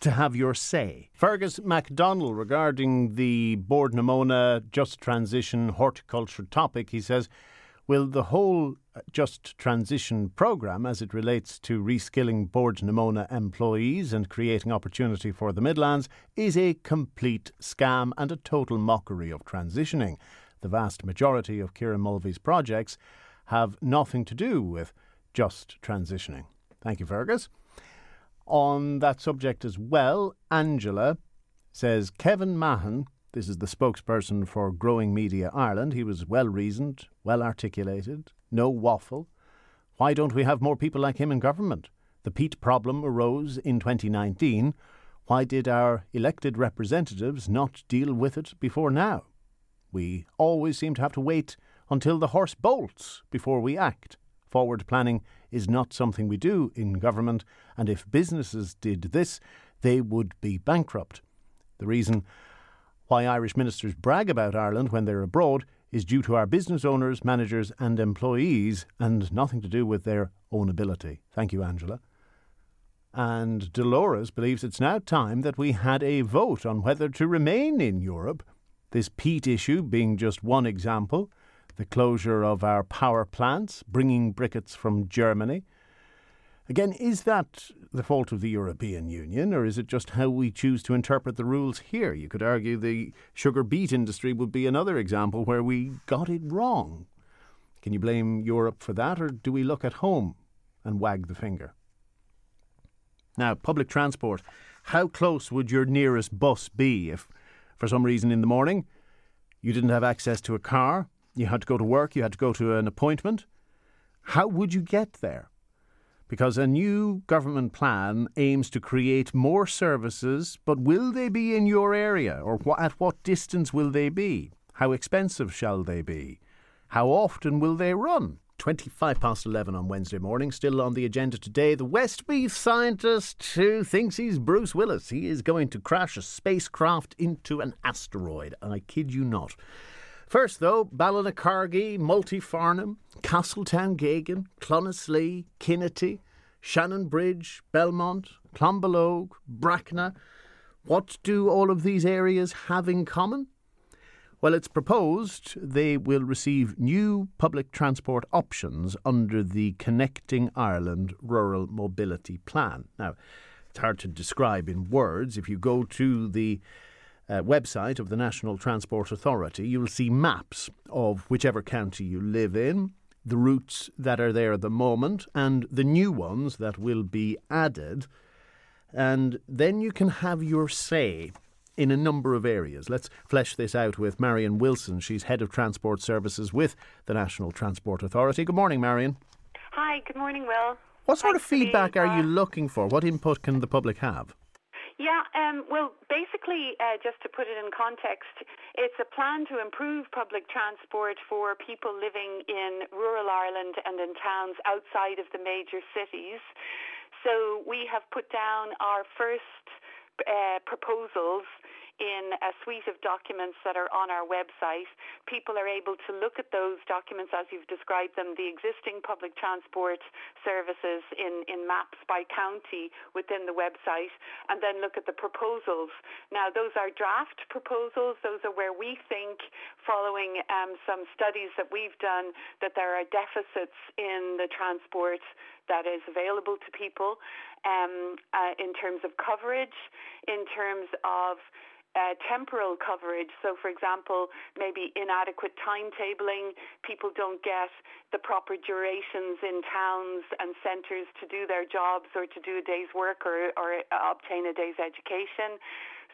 to have your say. Fergus MacDonald, regarding the Bord na Móna Just Transition Horticulture topic, he says, Will the whole uh, Just Transition programme, as it relates to reskilling Bord na Móna employees and creating opportunity for the Midlands, is a complete scam and a total mockery of transitioning. The vast majority of Kieran Mulvey's projects have nothing to do with just transitioning. Thank you, Fergus. On that subject as well, Angela says Kevin Mahon, this is the spokesperson for Growing Media Ireland, he was well reasoned, well articulated, no waffle. Why don't we have more people like him in government? The peat problem arose in 2019. Why did our elected representatives not deal with it before now? We always seem to have to wait until the horse bolts before we act. Forward planning is not something we do in government, and if businesses did this, they would be bankrupt. The reason why Irish ministers brag about Ireland when they're abroad is due to our business owners, managers, and employees, and nothing to do with their own ability. Thank you, Angela. And Dolores believes it's now time that we had a vote on whether to remain in Europe. This peat issue being just one example the closure of our power plants, bringing briquettes from Germany. Again, is that the fault of the European Union, or is it just how we choose to interpret the rules here? You could argue the sugar beet industry would be another example where we got it wrong. Can you blame Europe for that, or do we look at home and wag the finger? Now, public transport. How close would your nearest bus be if, for some reason in the morning, you didn't have access to a car, you had to go to work, you had to go to an appointment. How would you get there? Because a new government plan aims to create more services, but will they be in your area? Or wh- at what distance will they be? How expensive shall they be? How often will they run? 25 past 11 on Wednesday morning. Still on the agenda today, the Westmeath scientist who thinks he's Bruce Willis. He is going to crash a spacecraft into an asteroid. I kid you not. First, though, Ballynacargy, Multyfarnham, Castletown Geoghegan, Clonaslee, Kinnitty, Shannonbridge, Belmont, Clonbullogue, Bracknagh. What do all of these areas have in common? Well, it's proposed they will receive new public transport options under the Connecting Ireland Rural Mobility Plan. Now, it's hard to describe in words. If you go to the uh, website of the National Transport Authority, you'll see maps of whichever county you live in, the routes that are there at the moment, and the new ones that will be added. And then you can have your say in a number of areas. Let's flesh this out with Marion Wilson. She's Head of Transport Services with the National Transport Authority. Good morning, Marion. Hi, good morning, Will. What sort Thanks of feedback the, are you looking for? What input can the public have? Yeah, um, well, basically, uh, just to put it in context, it's a plan to improve public transport for people living in rural Ireland and in towns outside of the major cities. So we have put down our first uh, proposals in a suite of documents that are on our website. People are able to look at those documents as you've described them, the existing public transport services in, in maps by county within the website, and then look at the proposals. Now, those are draft proposals. Those are where we think, following um, some studies that we've done, that there are deficits in the transport that is available to people um, uh, in terms of coverage, in terms of uh, temporal coverage. So, for example, maybe inadequate timetabling. People don't get the proper durations in towns and centres to do their jobs or to do a day's work or, or obtain a day's education.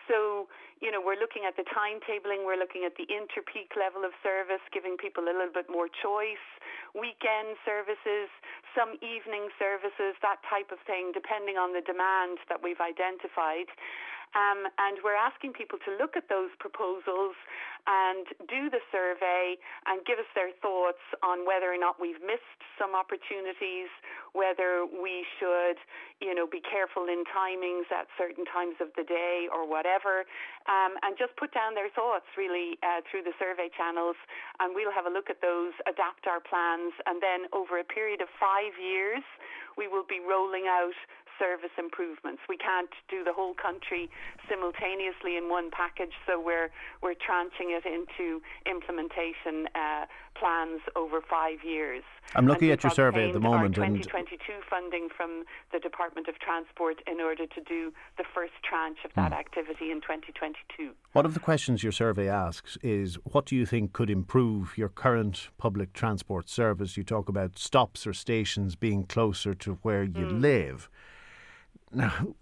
So, you know, we're looking at the timetabling, we're looking at the inter-peak level of service, giving people a little bit more choice, weekend services, some evening services, that type of thing, depending on the demand that we've identified. Um, and we're asking people to look at those proposals and do the survey and give us their thoughts on whether or not we've missed some opportunities, whether we should, you know, be careful in timings at certain times of the day or whatever, um, and just put down their thoughts really uh, through the survey channels. And we'll have a look at those, adapt our plans, and then over a period of five years, we will be rolling out service improvements. We can't do the whole country simultaneously in one package, so we're we're tranching it into implementation uh, plans over five years. I'm looking at your survey at the moment, Our and 2022 funding from the Department of Transport in order to do the first tranche of that Hmm. activity in 2022. one of the questions your survey asks is what do you think could improve your current public transport service? You talk about stops or stations being closer to where you live. Now,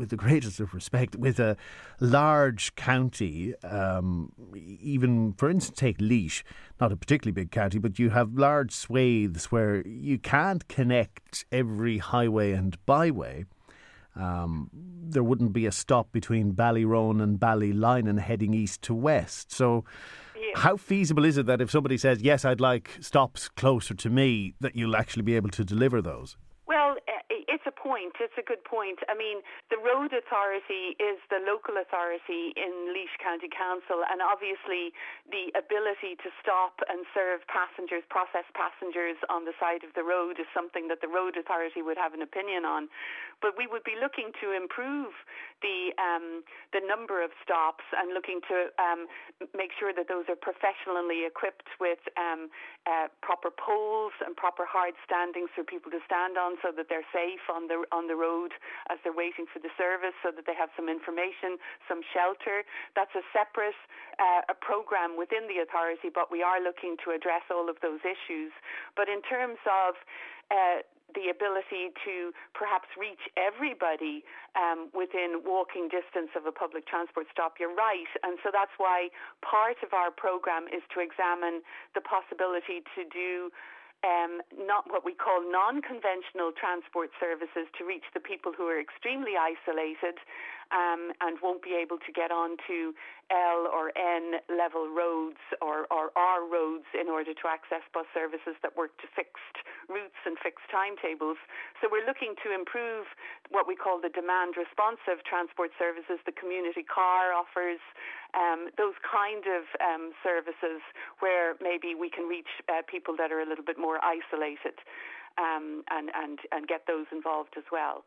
with the greatest of respect, with a large county, um, even for instance, take Laois, not a particularly big county, but you have large swathes where you can't connect every highway and byway. Um, there wouldn't be a stop between Ballyroan and Ballyline heading east to west. So, how feasible is it that if somebody says, Yes, I'd like stops closer to me, that you'll actually be able to deliver those? Well, it's a point. It's a good point. I mean, the road authority is the local authority in Laois County Council, and obviously the ability to stop and serve passengers, process passengers on the side of the road is something that the road authority would have an opinion on. But we would be looking to improve the um, the number of stops and looking to um, make sure that those are professionally equipped with um, uh, proper poles and proper hard standings for people to stand on, so that they're safe on the on the road as they're waiting for the service, so that they have some information, some shelter. That's a separate uh, a program within the authority, but we are looking to address all of those issues. But in terms of uh, the ability to perhaps reach everybody um, within walking distance of a public transport stop. You're right. And so that's why part of our program is to examine the possibility to do um, not what we call non-conventional transport services to reach the people who are extremely isolated um, and won't be able to get onto L or N level roads or, or R roads in order to access bus services that work to fixed routes and fixed timetables. So we're looking to improve what we call the demand responsive transport services, the community car offers, um, those kind of um, services where maybe we can reach uh, people that are a little bit more isolated um, and, and, and get those involved as well.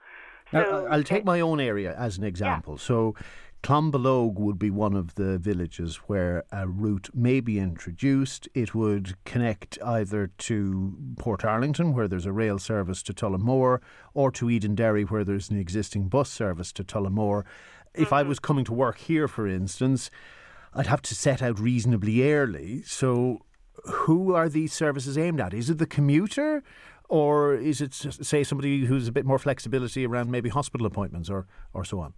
Now, So, I'll take my own area as an example. So, Clonbullogue would be one of the villages where a route may be introduced. It would connect either to Portarlington, where there's a rail service to Tullamore, or to Edenderry, where there's an existing bus service to Tullamore. If I mm-hmm. was coming to work here, for instance, I'd have to set out reasonably early. So, who are these services aimed at? Is it the commuter? Or is it, say, somebody who's a bit more flexibility around maybe hospital appointments or, or so on?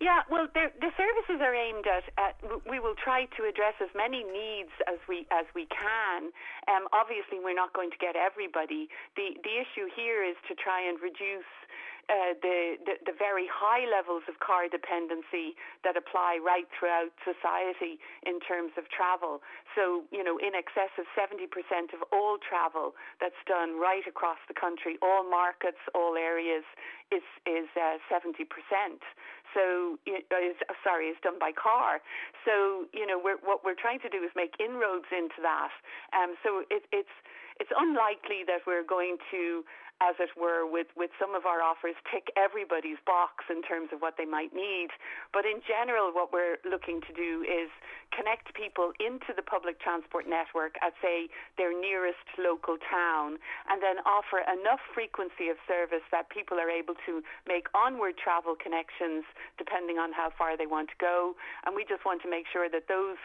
Yeah, well, the services are aimed at, We will try to address as many needs as we as we can. Um, obviously, we're not going to get everybody. the The issue here is to try and reduce uh, the, the, the very high levels of car dependency that apply right throughout society in terms of travel. So, you know, in excess of 70% of all travel that's done right across the country, all markets, all areas, is is uh, 70%. So, is, sorry, is done by car. So, you know, we're, what we're trying to do is make inroads into that. Um, so it, it's it's unlikely that we're going to as it were, with, with some of our offers tick everybody's box in terms of what they might need. But in general, what we're looking to do is connect people into the public transport network at, say, their nearest local town, and then offer enough frequency of service that people are able to make onward travel connections depending on how far they want to go. And we just want to make sure that those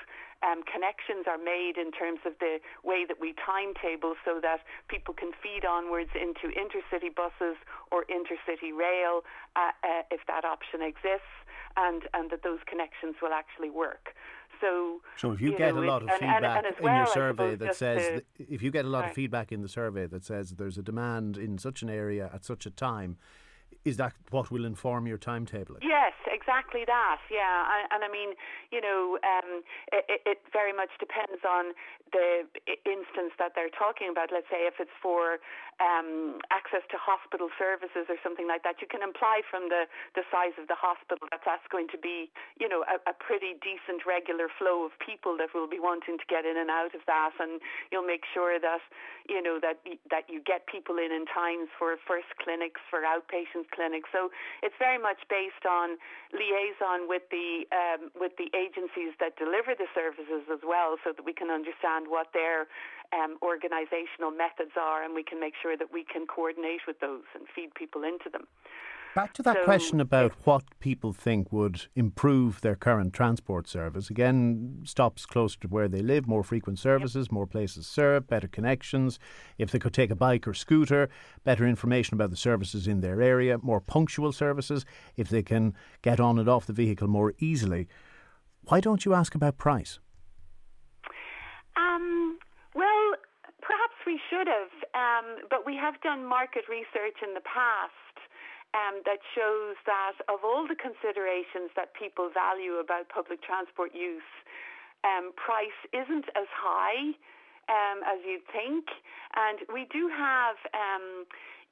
um, connections are made in terms of the way that we timetable so that people can feed onwards into intercity buses or intercity rail uh, uh, if that option exists and, and that those connections will actually work. So, so if you, you get know, a lot of and, feedback and, and in your survey that says, to, if you get a lot sorry. of feedback in the survey that says there's a demand in such an area at such a time, is that what will inform your timetable? Yes, exactly that. Yeah, and, and I mean, you know, um, it, it, very much depends on the instance that they're talking about. Let's say if it's for um, access to hospital services or something like that, you can imply from the, the size of the hospital that that's going to be, you know, a, a pretty decent regular flow of people that will be wanting to get in and out of that, and you'll make sure that, you know, that that you get people in in times for first clinics, for outpatient clinics. So it's very much based on liaison with the um, with the agencies that deliver the services as well, so that we can understand what their um, organisational methods are, and we can make sure that we can coordinate with those and feed people into them. Back to that So- question about what people think would improve their current transport service. Again, stops closer to where they live, more frequent services, more places served, better connections. If they could take a bike or scooter, better information about the services in their area, more punctual services, if they can get on and off the vehicle more easily. Why don't you ask about price? Um, perhaps we should have, um, but we have done market research in the past um, that shows that of all the considerations that people value about public transport use, um, price isn't as high um, as you'd think. And we do have, um,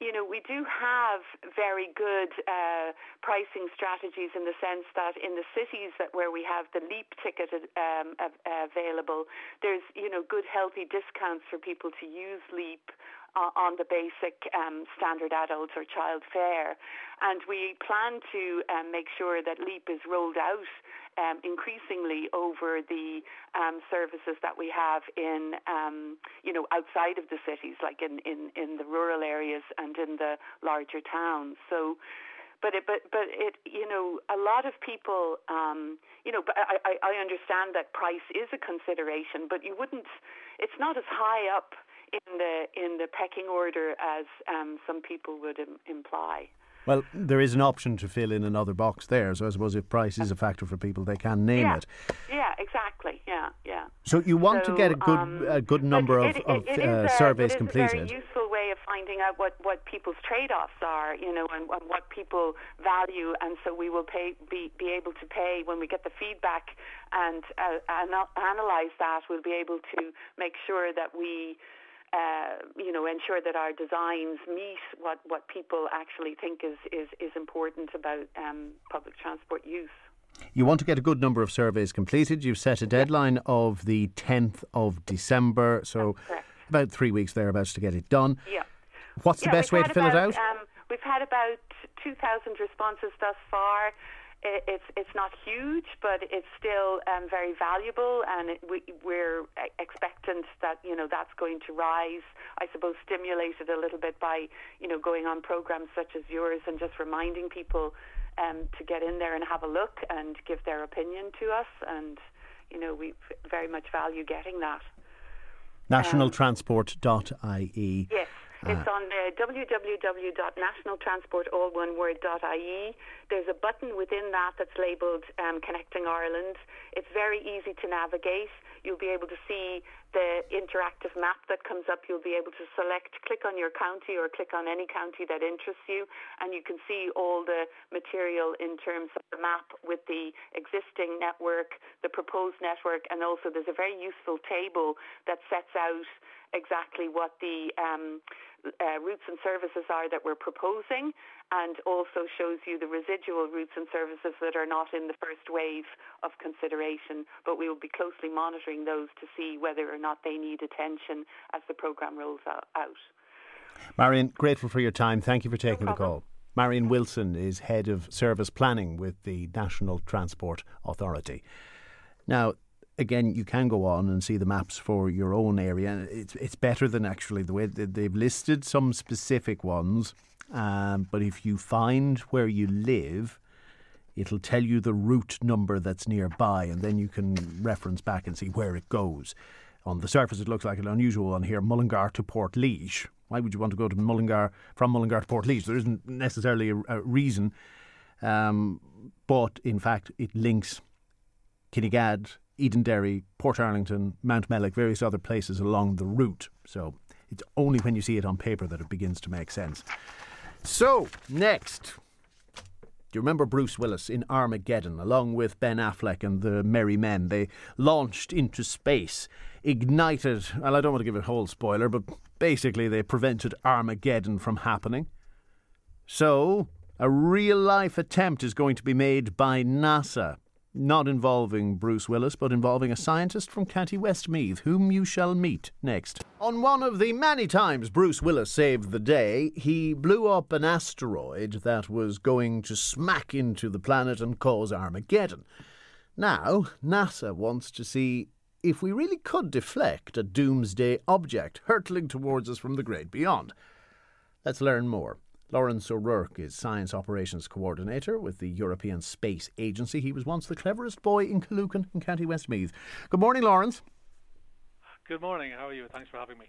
you know, we do have very good uh, pricing strategies in the sense that in the cities that where we have the leap ticket um, available, there's, you know, good healthy discounts for people to use leap uh, on the basic um, standard adult or child fare. And we plan to um, make sure that LEAP is rolled out um, increasingly over the um, services that we have in, um, you know, outside of the cities, like in, in, in the rural areas and in the larger towns. So, but it, but but it you know a lot of people um, you know but I, I I understand that price is a consideration, but you wouldn't. It's not as high up in the in the pecking order as um, some people would Im- imply. Well, there is an option to fill in another box there. So I suppose if price is a factor for people, they can name yeah. it. Yeah, exactly. Yeah, yeah. So you want So, to get a good um, a good number it- of, it- of it is uh, a- surveys it is completed. a very useful way of finding out what, what people's trade-offs are, you know, and, and what people value, and so we will pay be, be able to pay when we get the feedback and uh, anal- analyze that. We'll be able to make sure that we. Uh, you know, ensure that our designs meet what, what people actually think is, is, is important about um, public transport use. You want to get a good number of surveys completed. You've set a deadline of the 10th of December, so about three weeks thereabouts to get it done. Yeah. What's the best way to fill it out? Um, we've had about 2,000 responses thus far. It's it's not huge, but it's still um, very valuable, and it, we, we're e- expectant that you know that's going to rise. I suppose stimulated a little bit by you know going on programs such as yours and just reminding people um, to get in there and have a look and give their opinion to us, and you know we very much value getting that. Nationaltransport.ie. Yes. It's on uh, www.nationaltransportalloneword.ie. There's a button within that that's labelled um, Connecting Ireland. It's very easy to navigate. You'll be able to see the interactive map that comes up. You'll be able to select, click on your county or click on any county that interests you, and you can see all the material in terms of the map with the existing network, the proposed network, and also there's a very useful table that sets out exactly what the um, uh, routes and services are that we're proposing and also shows you the residual routes and services that are not in the first wave of consideration. But we will be closely monitoring those to see whether or not they need attention as the programme rolls out. Marion, grateful for your time. Thank you for taking no the call. Marion Wilson is Head of Service Planning with the National Transport Authority. Now, again, you can go on and see the maps for your own area. It's it's better than actually the way they've listed some specific ones. Um, but if you find where you live, it'll tell you the route number that's nearby, and then you can reference back and see where it goes. On the surface, it looks like an unusual one here Mullingar to Port Portlaoise. Why would you want to go to Mullingar from Mullingar to Port Portlaoise? There isn't necessarily a, a reason, um, but in fact, it links Kinnegad, Edenderry, Portarlington, Mountmellick, various other places along the route. So it's only when you see it on paper that it begins to make sense. So, next. Do you remember Bruce Willis in Armageddon, along with Ben Affleck and the Merry Men? They launched into space, ignited. Well, I don't want to give a whole spoiler, but basically they prevented Armageddon from happening. So, a real life attempt is going to be made by NASA not involving Bruce Willis, but involving a scientist from County Westmeath, whom you shall meet next. On one of the many times Bruce Willis saved the day, he blew up an asteroid that was going to smack into the planet and cause Armageddon. Now, NASA wants to see if we really could deflect a doomsday object hurtling towards us from the great beyond. Let's learn more. Lawrence O'Rourke is Science Operations Coordinator with the European Space Agency. He was once the cleverest boy in Killucan in County Westmeath. Good morning, Lawrence. Good morning. How are you? Thanks for having me.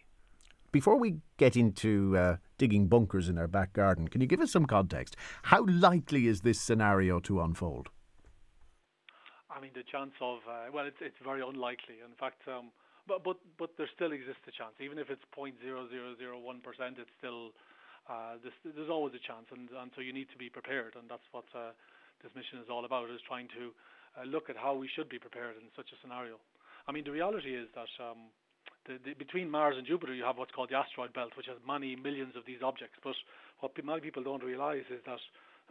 Before we get into uh, digging bunkers in our back garden, can you give us some context? How likely is this scenario to unfold? I mean, the chance of uh, well, it's it's very unlikely. In fact, um, but but but there still exists a chance, even if it's 0.0001 percent. It's still uh, this, there's always a chance, and, and so you need to be prepared, and that's what uh, this mission is all about: is trying to uh, look at how we should be prepared in such a scenario. I mean, the reality is that um, the, the, between Mars and Jupiter, you have what's called the asteroid belt, which has many millions of these objects. But what many people don't realize is that,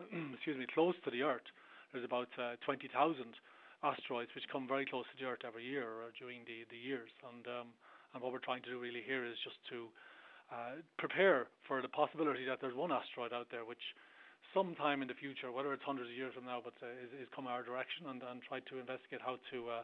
excuse me, close to the Earth, there's about uh, 20,000 asteroids which come very close to the Earth every year or during the, the years. And um, and what we're trying to do really here is just to uh, prepare for the possibility that there's one asteroid out there which sometime in the future, whether it's hundreds of years from now, but uh, is, is come our direction and, and try to investigate how to uh,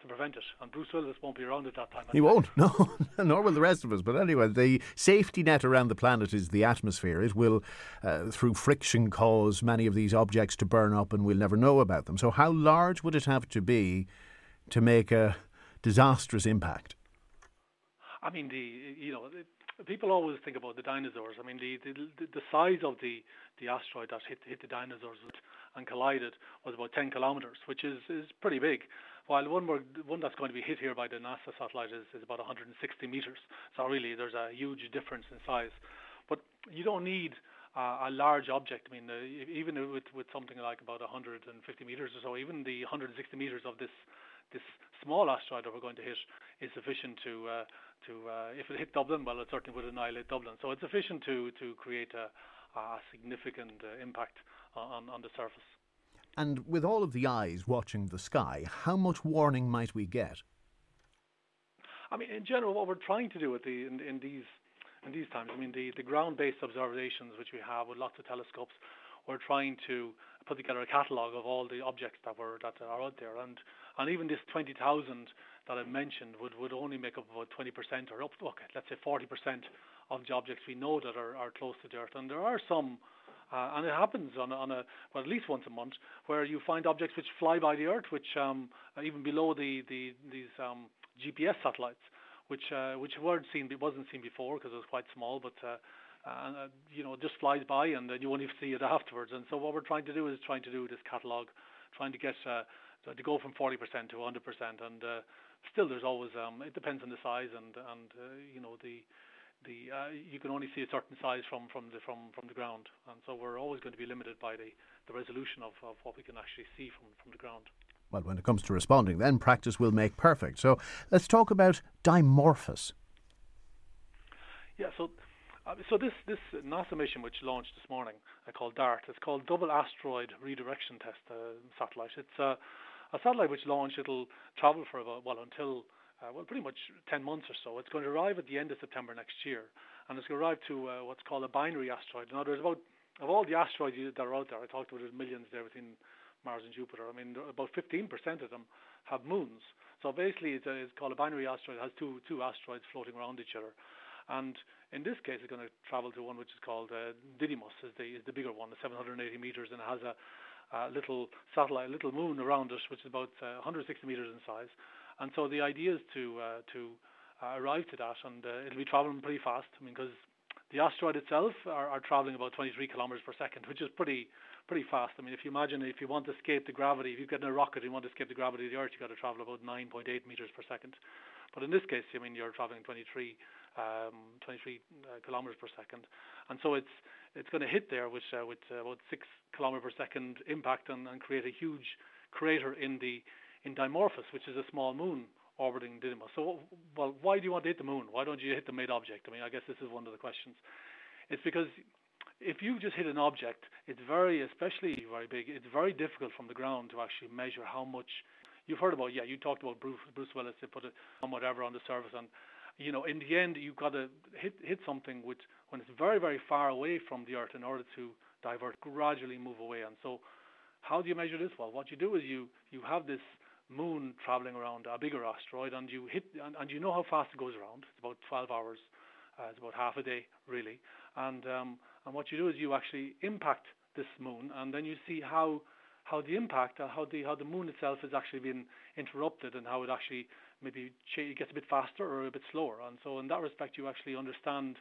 to prevent it. And Bruce Willis won't be around at that time. He won't, no, nor will the rest of us. But anyway, the safety net around the planet is the atmosphere. It will, uh, through friction, cause many of these objects to burn up, and we'll never know about them. So, how large would it have to be to make a disastrous impact? I mean, the you know people always think about the dinosaurs. I mean, the the, the size of the the asteroid that hit hit the dinosaurs and collided was about 10 kilometers, which is is pretty big. While one more, one that's going to be hit here by the NASA satellite is, is about 160 meters. So really, there's a huge difference in size. But you don't need uh, a large object. I mean, uh, even with with something like about 150 meters or so, even the 160 meters of this this small asteroid that we're going to hit is sufficient to uh, to uh, if it hit Dublin, well, it certainly would annihilate Dublin. So it's efficient to to create a, a significant uh, impact on on the surface. And with all of the eyes watching the sky, how much warning might we get? I mean, in general, what we're trying to do with the in, in these in these times, I mean, the, the ground-based observations which we have with lots of telescopes, we're trying to put together a catalogue of all the objects that were that are out there, and and even this 20,000 that I mentioned would, would only make up about 20% or up, okay, let's say 40% of the objects we know that are, are close to the Earth. And there are some, uh, and it happens on on a, well, at least once a month, where you find objects which fly by the Earth, which um, even below the, the these um, GPS satellites, which uh, which weren't seen, wasn't seen before because it was quite small, but. Uh, uh, you know, just flies by and then you won't even see it afterwards. And so what we're trying to do is trying to do this catalogue, trying to get uh, to go from 40% to 100%. And uh, still, there's always um, it depends on the size and and uh, you know the the uh, you can only see a certain size from from the from from the ground, and so we're always going to be limited by the the resolution of, of what we can actually see from from the ground well, when it comes to responding, then practice will make perfect. So let's talk about Dimorphos. Yeah, so uh, so this this NASA mission which launched this morning, uh, called DART, it's called Double Asteroid Redirection Test uh, satellite. It's uh, a satellite which launched. It'll travel for about well until uh, well pretty much 10 months or so. It's going to arrive at the end of September next year, and it's going to arrive to uh, what's called a binary asteroid. Now there's about of all the asteroids that are out there, I talked about there's millions there within Mars and Jupiter. I mean, about 15% of them have moons. So basically, it's, a, it's called a binary asteroid. It has two two asteroids floating around each other, and in this case, it's going to travel to one which is called uh, Didymos, is the is the bigger one, the 780 meters, and it has a, little satellite, a little moon around us, which is about uh, 160 meters in size. And so the idea is to uh, to uh, arrive to that, and uh, it'll be traveling pretty fast. I mean, because the asteroid itself are, are traveling about 23 kilometers per second, which is pretty pretty fast. I mean, if you imagine if you want to escape the gravity, if you get in a rocket and you want to escape the gravity of the Earth, you've got to travel about 9.8 meters per second. But in this case, I mean, you're traveling 23, um, 23 uh, kilometers per second, and so it's it's going to hit there with uh, with uh, about six kilometer per second impact and, and create a huge crater in the in Dimorphos, which is a small moon orbiting Didymos. So, well, why do you want to hit the moon? Why don't you hit the main object? I mean, I guess this is one of the questions. It's because if you just hit an object, it's very, especially very big, it's very difficult from the ground to actually measure how much. You've heard about, yeah, you talked about Bruce, Bruce Willis, they put it on whatever on the surface, and you know, in the end, you've got to hit hit something which, when it's very, very far away from the Earth, in order to divert, gradually move away. And so, how do you measure this? Well, what you do is you you have this moon traveling around a bigger asteroid, and you hit, and, and you know how fast it goes around. It's about 12 hours. Uh, it's about half a day, really. And um, and what you do is you actually impact this moon, and then you see how how the impact, uh, how the how the moon itself has actually been interrupted, and how it actually maybe it gets a bit faster or a bit slower. And so, in that respect, you actually understand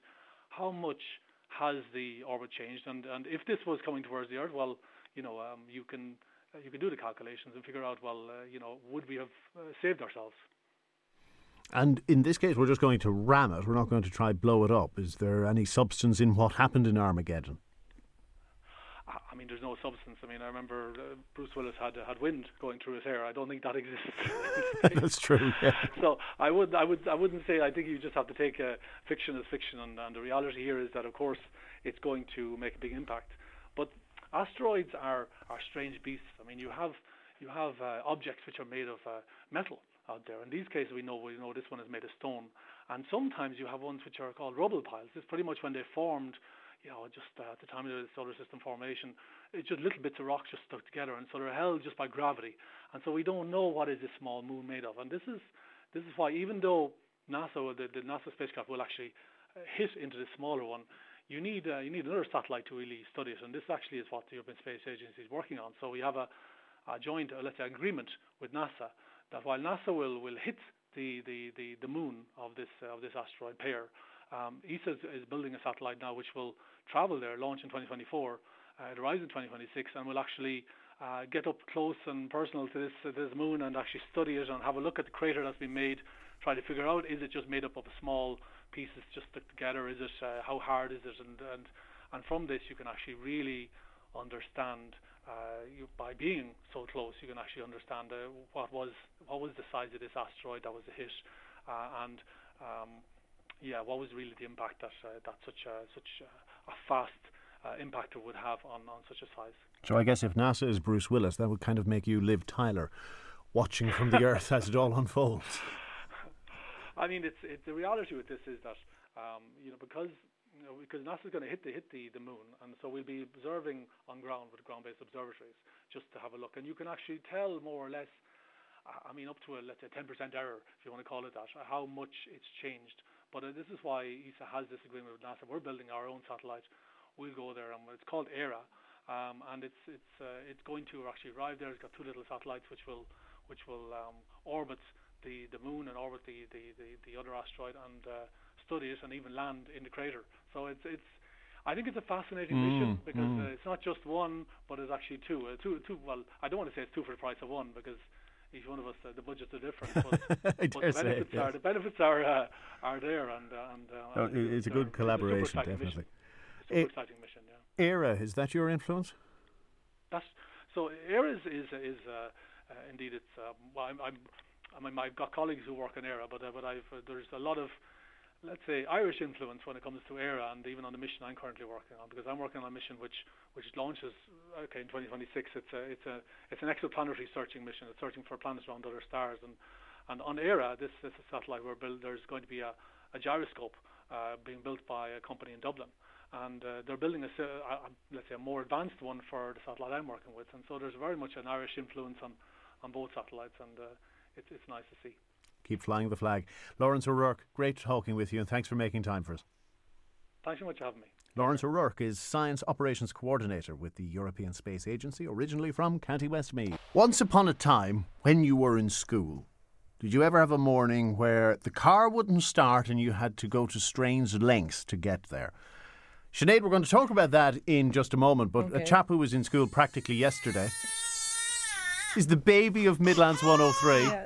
how much has the orbit changed, and and if this was coming towards the Earth, well, you know, um, you can uh, you can do the calculations and figure out, well, uh, you know, would we have uh, saved ourselves? And in this case, we're just going to ram it. We're not going to try blow it up. Is there any substance in what happened in Armageddon? I mean, there's no substance. I mean, I remember uh, Bruce Willis had had wind going through his hair. I don't think that exists. That's true. Yeah. So I would, I would, I wouldn't say. I think you just have to take uh, fiction as fiction, and, and the reality here is that, of course, it's going to make a big impact. But asteroids are are strange beasts. I mean, you have you have uh, objects which are made of uh, metal, out there. In these cases, we know we know this one is made of stone, and sometimes you have ones which are called rubble piles. It's pretty much when they formed, you know, just uh, at the time of the solar system formation, it's just little bits of rocks just stuck together, and so they're held just by gravity. And so we don't know what is this small moon made of. And this is this is why even though NASA, the, the NASA spacecraft, will actually uh, hit into the smaller one, you need uh, you need another satellite to really study it, and this actually is what the European Space Agency is working on. So we have a, a joint, uh, let's say, agreement with NASA that while NASA will, will hit the, the, the, the moon of this uh, of this asteroid pair, um, ESA is, is, building a satellite now which will travel there, launch in 2024, uh, it arrives in 2026, and will actually uh, get up close and personal to this uh, this moon and actually study it and have a look at the crater that's been made, try to figure out is it just made up of small pieces just stuck together, is it uh, how hard is it, and and and from this you can actually really understand uh, you, by being so close, you can actually understand uh, what was what was the size of this asteroid that was a hit, uh, and um, yeah, what was really the impact that uh, that such a such a, fast uh, impactor would have on, on such a size. So I guess if NASA is Bruce Willis, that would kind of make you Liv Tyler, watching from the Earth as it all unfolds. I mean, it's, it's the reality with this is that um, you know because you know, because NASA's going to hit the hit the, the moon, and so we'll be observing on ground with ground-based observatories just to have a look, and you can actually tell more or less. I mean, up to a let's say 10% error, if you want to call it that, how much it's changed. But uh, this is why ESA has this agreement with NASA. We're building our own satellite. We'll go there, and it's called Hera, um, and it's it's uh, it's going to actually arrive there. It's got two little satellites which will which will um, orbit the, the moon and orbit the, the, the, the other asteroid and uh, study it and even land in the crater. So it's it's I think it's a fascinating Mm, mission because mm. uh, it's not just one, but it's actually two. Uh, two, two. Well, I don't want to say it's two for the price of one because each one of us uh, the budgets are different. But, I but dare the say, benefits yes. are the benefits are uh, are there and uh, and uh, Oh, I think it's a good collaboration, definitely. Super Eh, exciting mission. Yeah. Hera, is that your influence? That's so. Hera is is, is uh, uh, indeed it's. Well, I'm, I'm. I mean, I've got colleagues who work in Hera, but uh, but I've uh, there's a lot of, let's say, Irish influence when it comes to Hera and even on the mission I'm currently working on because I'm working on a mission which which launches okay in 2026. It's a it's a it's an exoplanetary searching mission. It's searching for planets around other stars and and on ERA this this is a satellite we're build, there's going to be a, a gyroscope uh, being built by a company in Dublin and uh, they're building a, a, a let's say a more advanced one for the satellite I'm working with, and so there's very much an Irish influence on, on both satellites, and uh, it's it's nice to see. Keep flying the flag. Lawrence O'Rourke, great talking with you, and thanks for making time for us. Thanks so much for having me. Lawrence O'Rourke is Science Operations Coordinator with the European Space Agency, originally from County Westmeath. Once upon a time, when you were in school, did you ever have a morning where the car wouldn't start and you had to go to strange lengths to get there? Sinead, we're going to talk about that in just a moment, but a chap who was in school practically yesterday is the baby of Midlands 103. Yeah.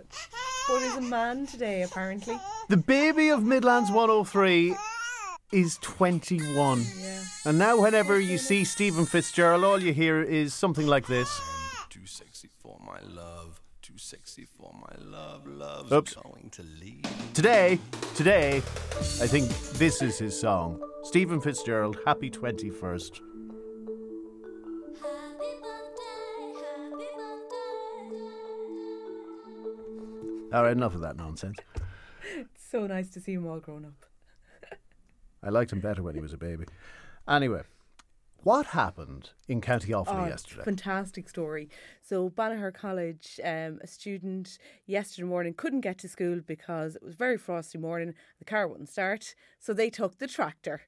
But is a man today, apparently. The baby of Midlands 103 is 21. Yeah. And now, whenever you see Stephen Fitzgerald, all you hear is something like this. Too sexy for my love. Too sexy for my love. Love's Oops. going to leave. Today, today, I think this is his song. Stephen Fitzgerald, Happy 21st. All right, enough of that nonsense. It's so nice to see him all grown up. I liked him better when he was a baby. Anyway, what happened in County Offaly Oh, yesterday? Fantastic story. So, Banagher College, um, a student yesterday morning couldn't get to school because it was a very frosty morning. The car wouldn't start, so they took the tractor.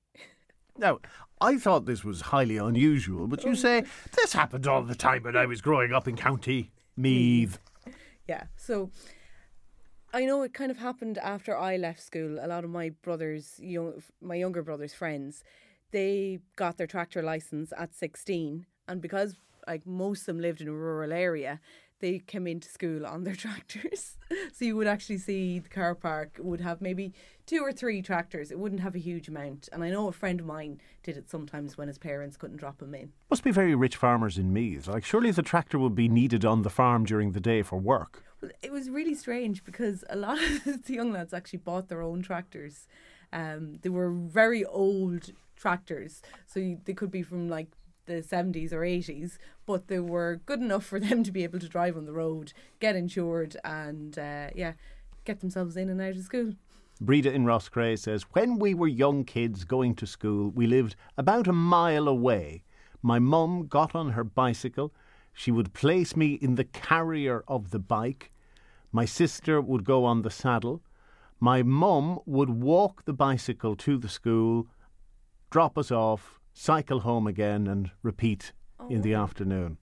Now, I thought this was highly unusual, but you say this happened all the time when I was growing up in County Meath. Yeah. So I know it kind of happened after I left school. A lot of my brothers, young, my younger brothers' friends, they got their tractor license at 16. And because like most of them lived in a rural area, they came into school on their tractors. so you would actually see the car park would have maybe two or three tractors. It wouldn't have a huge amount. And I know a friend of mine did it sometimes when his parents couldn't drop him in. Must be very rich farmers in Meath. Like, surely the tractor would be needed on the farm during the day for work. It was really strange because a lot of the young lads actually bought their own tractors. Um, they were very old tractors, so you, they could be from like the 70s or 80s, but they were good enough for them to be able to drive on the road, get insured, and uh, yeah, get themselves in and out of school. Breda in Roscrea says, When we were young kids going to school, we lived about a mile away. My mum got on her bicycle. She would place me in the carrier of the bike. My sister would go on the saddle. My mum would walk the bicycle to the school, drop us off, cycle home again, and repeat oh, in the afternoon.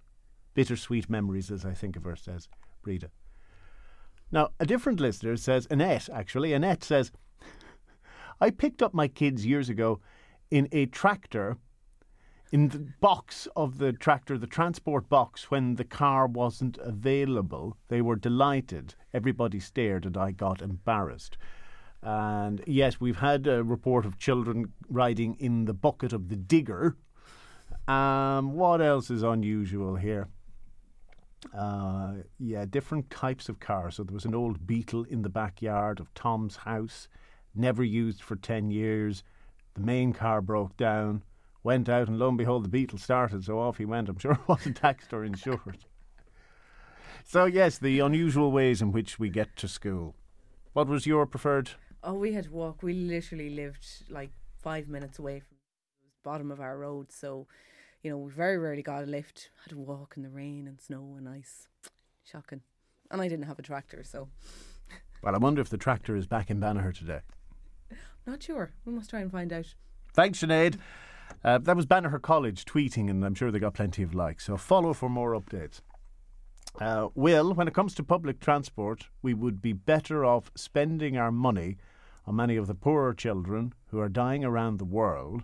Bittersweet memories, as I think of her, says Breda. Now, a different listener says, Annette, actually, Annette says, I picked up my kids years ago in a tractor, in the box of the tractor, the transport box, when the car wasn't available. They were delighted. Everybody stared, and I got embarrassed. And yes, we've had a report of children riding in the bucket of the digger. Um, what else is unusual here? Uh, yeah, different types of cars. So there was an old Beetle in the backyard of Tom's house, never used for 10 years. The main car broke down, went out, and lo and behold, the Beetle started, so off he went. I'm sure it wasn't taxed or insured. So, yes, the unusual ways in which we get to school. What was your preferred? Oh, we had to walk. We literally lived like five minutes away from the bottom of our road. So, you know, we very rarely got a lift. Had to walk in the rain and snow and ice. Shocking. And I didn't have a tractor, so Well, I wonder if the tractor is back in Banagher today. not sure. We must try and find out. Thanks, Sinead. Uh, that was Banagher College tweeting, and I'm sure they got plenty of likes. So follow for more updates. Uh, Will, when it comes to public transport, we would be better off spending our money on many of the poorer children who are dying around the world,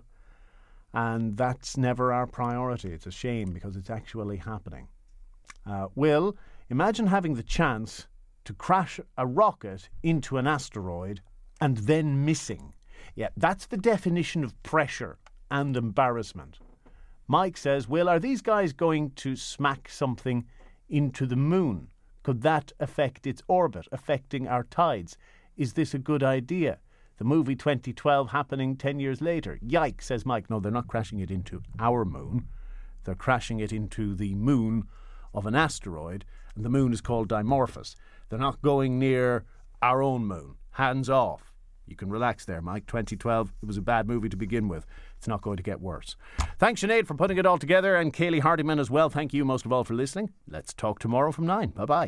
and that's never our priority. It's a shame because it's actually happening. Uh, Will, imagine having the chance to crash a rocket into an asteroid and then missing. Yeah, that's the definition of pressure and embarrassment. Mike says, Will, are these guys going to smack something into the moon? Could that affect its orbit, affecting our tides? Is this a good idea? The movie 2012 happening 10 years later. Yikes, says Mike. No, they're not crashing it into our moon. They're crashing it into the moon of an asteroid, and the moon is called Dimorphos. They're not going near our own moon. Hands off. You can relax there, Mike. 2012, it was a bad movie to begin with. It's not going to get worse. Thanks, Sinead, for putting it all together, and Kaylee Hardiman as well. Thank you most of all for listening. Let's talk tomorrow from 9. Bye bye.